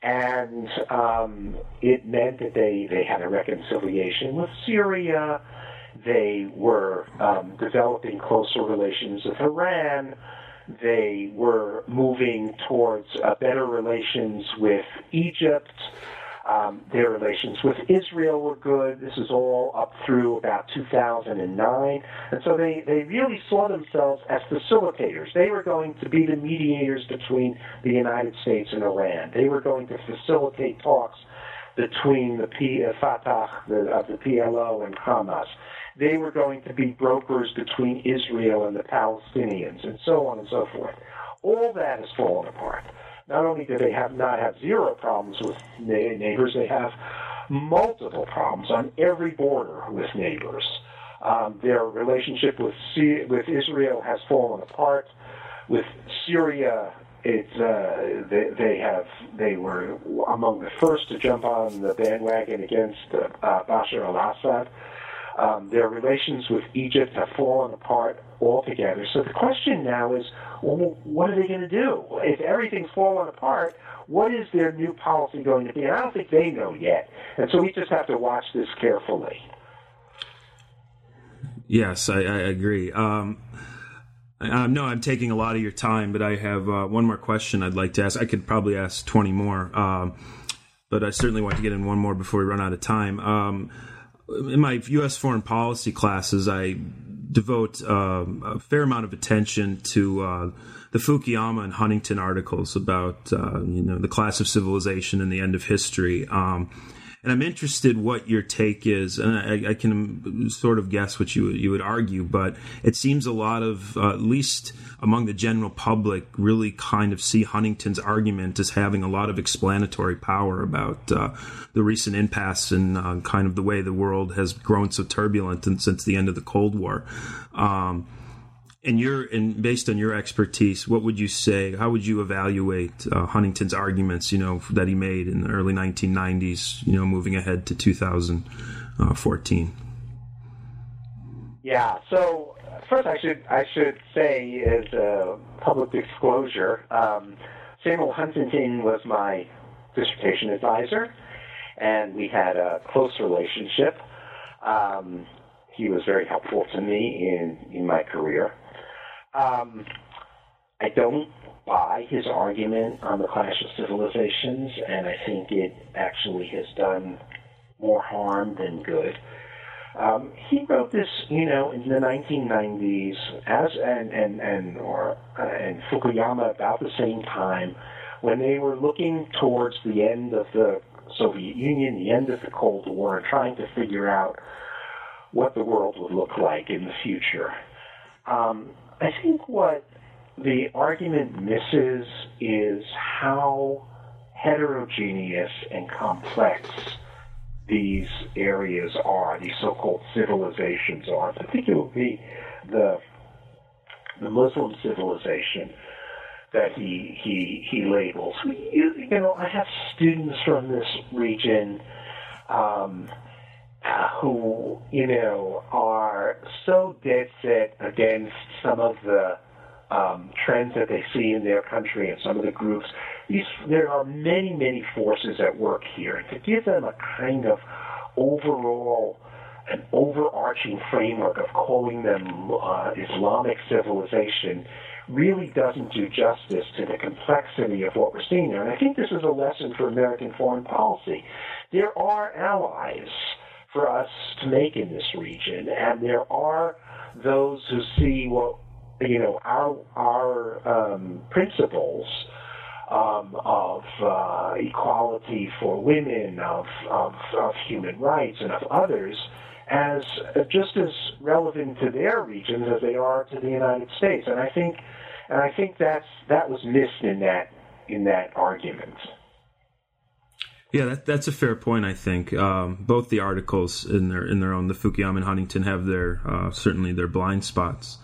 and um, it meant that they, they had a reconciliation with Syria. They were um, developing closer relations with Iran. They were moving towards uh, better relations with Egypt. Um, their relations with Israel were good. This is all up through about 2009. And so they, they really saw themselves as facilitators. They were going to be the mediators between the United States and Iran. They were going to facilitate talks between the P, uh, Fatah, the, of the PLO, and Hamas. They were going to be brokers between Israel and the Palestinians, and so on and so forth. All that has fallen apart. Not only do they have not have zero problems with neighbors, they have multiple problems on every border with neighbors. Um, their relationship with with Israel has fallen apart. With Syria, it's uh, they, they have they were among the first to jump on the bandwagon against uh, Bashar al-Assad. Um, their relations with Egypt have fallen apart altogether. So the question now is, well, what are they going to do? If everything's fallen apart, what is their new policy going to be? And I don't think they know yet. And so we just have to watch this carefully. Yes, I, I agree. Um, I, no, I'm taking a lot of your time, but I have uh, one more question I'd like to ask. I could probably ask 20 more, um, but I certainly want to get in one more before we run out of time. Um, in my U.S. foreign policy classes, I devote uh, a fair amount of attention to uh, the Fukuyama and Huntington articles about uh, you know the clash of civilization and the end of history. Um, and I'm interested what your take is, and I, I, can sort of guess what you you would argue, but it seems a lot of, uh, at least among the general public, really kind of see Huntington's argument as having a lot of explanatory power about uh, the recent impasse and uh, kind of the way the world has grown so turbulent since the end of the Cold War. Um, and your and based on your expertise, what would you say? How would you evaluate uh, Huntington's arguments? You know that he made in the early 1990s. You know, moving ahead to 2014. Yeah. So first, I should I should say as a public disclosure, um, Samuel Huntington was my dissertation advisor, and we had a close relationship. Um, he was very helpful to me in in my career. Um, I don't buy his argument on the clash of civilizations, and I think it actually has done more harm than good. Um, he wrote this, you know, in the 1990s, as and and and or uh, and Fukuyama about the same time, when they were looking towards the end of the Soviet Union, the end of the Cold War, and trying to figure out what the world would look like in the future. Um, I think what the argument misses is how heterogeneous and complex these areas are, these so-called civilizations are, particularly the the Muslim civilization that he he he labels. You, you know, I have students from this region. Um, who, you know, are so dead set against some of the um, trends that they see in their country and some of the groups. These, there are many, many forces at work here. And to give them a kind of overall, an overarching framework of calling them uh, Islamic civilization really doesn't do justice to the complexity of what we're seeing there. And I think this is a lesson for American foreign policy. There are allies for us to make in this region. And there are those who see what you know our our um, principles um, of uh, equality for women, of, of, of human rights, and of others as uh, just as relevant to their regions as they are to the United States. And I think and I think that's that was missed in that in that argument. Yeah, that, that's a fair point. I think um, both the articles in their in their own, the Fukuyama and Huntington, have their uh, certainly their blind spots.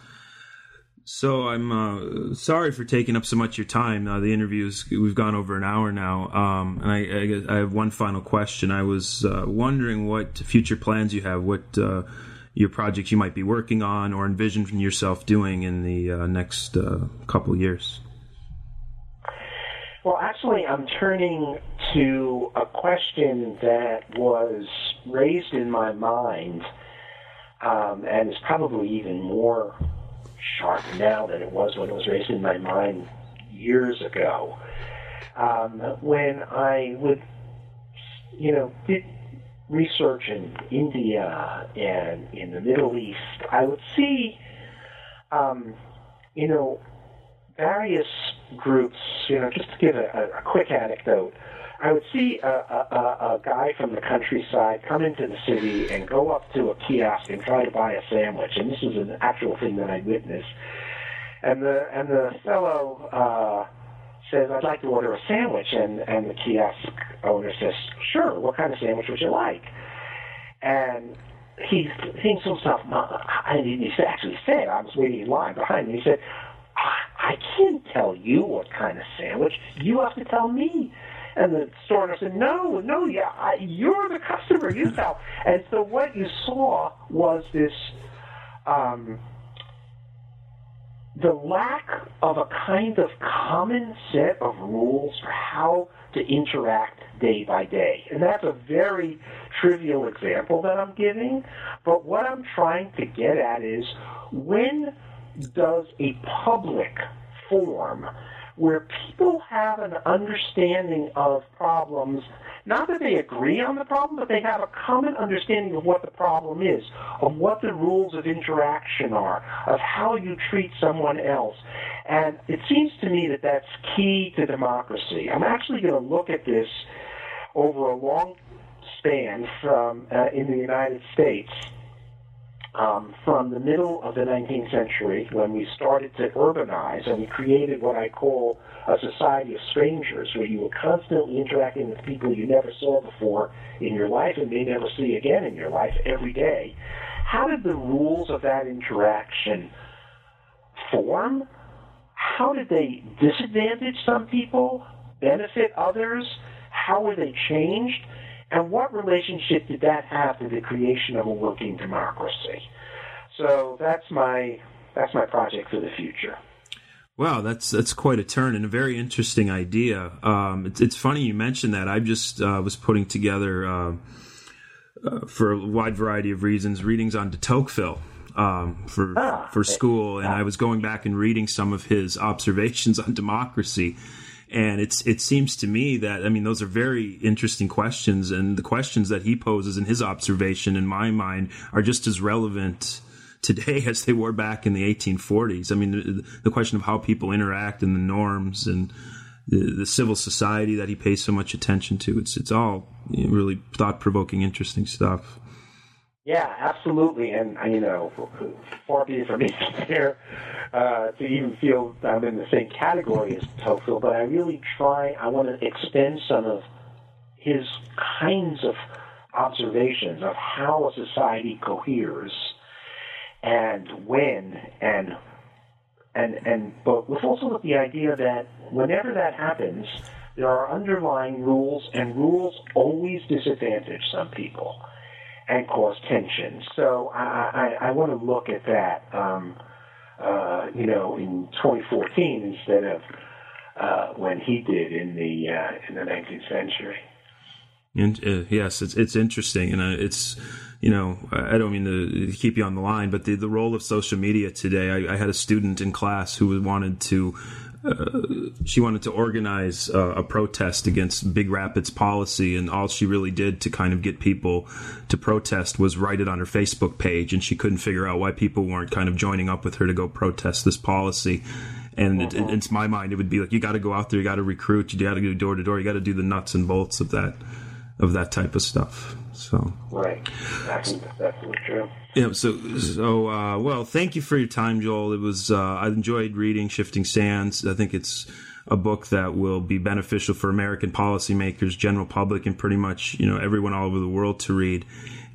So I'm uh, sorry for taking up so much of your time. Uh, the interviews we've gone over an hour now, um, and I, I, I, have one final question. I was uh, wondering what future plans you have, what uh, your projects you might be working on, or envision yourself doing in the uh, next couple years. Well, actually, I'm turning to a question that was raised in my mind um, and is probably even more sharp now than it was when it was raised in my mind years ago. Um, when I would, you know, did research in India and in the Middle East, I would see, um, you know, various groups, you know, just to give a, a quick anecdote, I would see a, a, a guy from the countryside come into the city and go up to a kiosk and try to buy a sandwich. And this is an actual thing that I witnessed. And the and the fellow uh, says, "I'd like to order a sandwich." And and the kiosk owner says, "Sure. What kind of sandwich would you like?" And he thinks to himself, I and he actually said, "I was waiting in line behind me." He said, I can't tell you what kind of sandwich. You have to tell me. And the store owner said, "No, no, yeah, I, you're the customer. You tell." and so what you saw was this, um, the lack of a kind of common set of rules for how to interact day by day. And that's a very trivial example that I'm giving. But what I'm trying to get at is when does a public forum where people have an understanding of problems, not that they agree on the problem, but they have a common understanding of what the problem is, of what the rules of interaction are, of how you treat someone else. And it seems to me that that's key to democracy. I'm actually going to look at this over a long span from uh, in the United States um, from the middle of the 19th century when we started to urbanize and we created what I call a society of strangers where you were constantly interacting with people you never saw before in your life and may never see again in your life every day. How did the rules of that interaction form? How did they disadvantage some people, benefit others? How were they changed? And what relationship did that have to the creation of a working democracy? So that's my that's my project for the future. Wow, that's that's quite a turn and a very interesting idea. Um, it's, it's funny you mentioned that. I just uh, was putting together, uh, uh, for a wide variety of reasons, readings on de Tocqueville um, for ah, for school, and. I was going back and reading some of his observations on democracy and it's it seems to me that I mean those are very interesting questions, and the questions that he poses in his observation, in my mind, are just as relevant today as they were back in the 1840s. I mean, the, the question of how people interact and the norms and the, the, civil society that he pays so much attention to. It's it's all really thought provoking, interesting stuff. Yeah, absolutely, and you know, far be it from me here uh, to even feel I'm in the same category as Tocqueville, but I really try. I want to extend some of his kinds of observations of how a society coheres and when and and and but with also with the idea that whenever that happens, there are underlying rules, and rules always disadvantage some people and cause tension. So I, I, I want to look at that, um, uh, you know, in 2014 instead of uh, when he did in the uh, in the 19th century. And, uh, yes, it's it's interesting, and uh, it's you know I don't mean to keep you on the line, but the the role of social media today. I, I had a student in class who wanted to she wanted to organize uh, a protest against Big Rapids policy, and all she really did to kind of get people to protest was write it on her Facebook page, and she couldn't figure out why people weren't kind of joining up with her to go protest this policy. And it, it, it's my mind, it would be like you got to go out there, you got to recruit, you got to go door to door, you got to do the nuts and bolts of that of that type of stuff. So right, that's definitely true. Yeah. So so uh, well, thank you for your time, Joel. It was uh, I enjoyed reading Shifting Sands. I think it's a book that will be beneficial for American policymakers, general public, and pretty much you know everyone all over the world to read.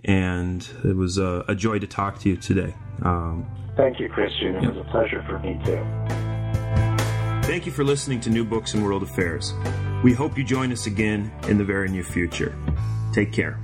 And it was a, a joy to talk to you today. Um, Thank you, Christian. It yeah. was a pleasure for me too. Thank you for listening to New Books in World Affairs. We hope you join us again in the very near future. Take care.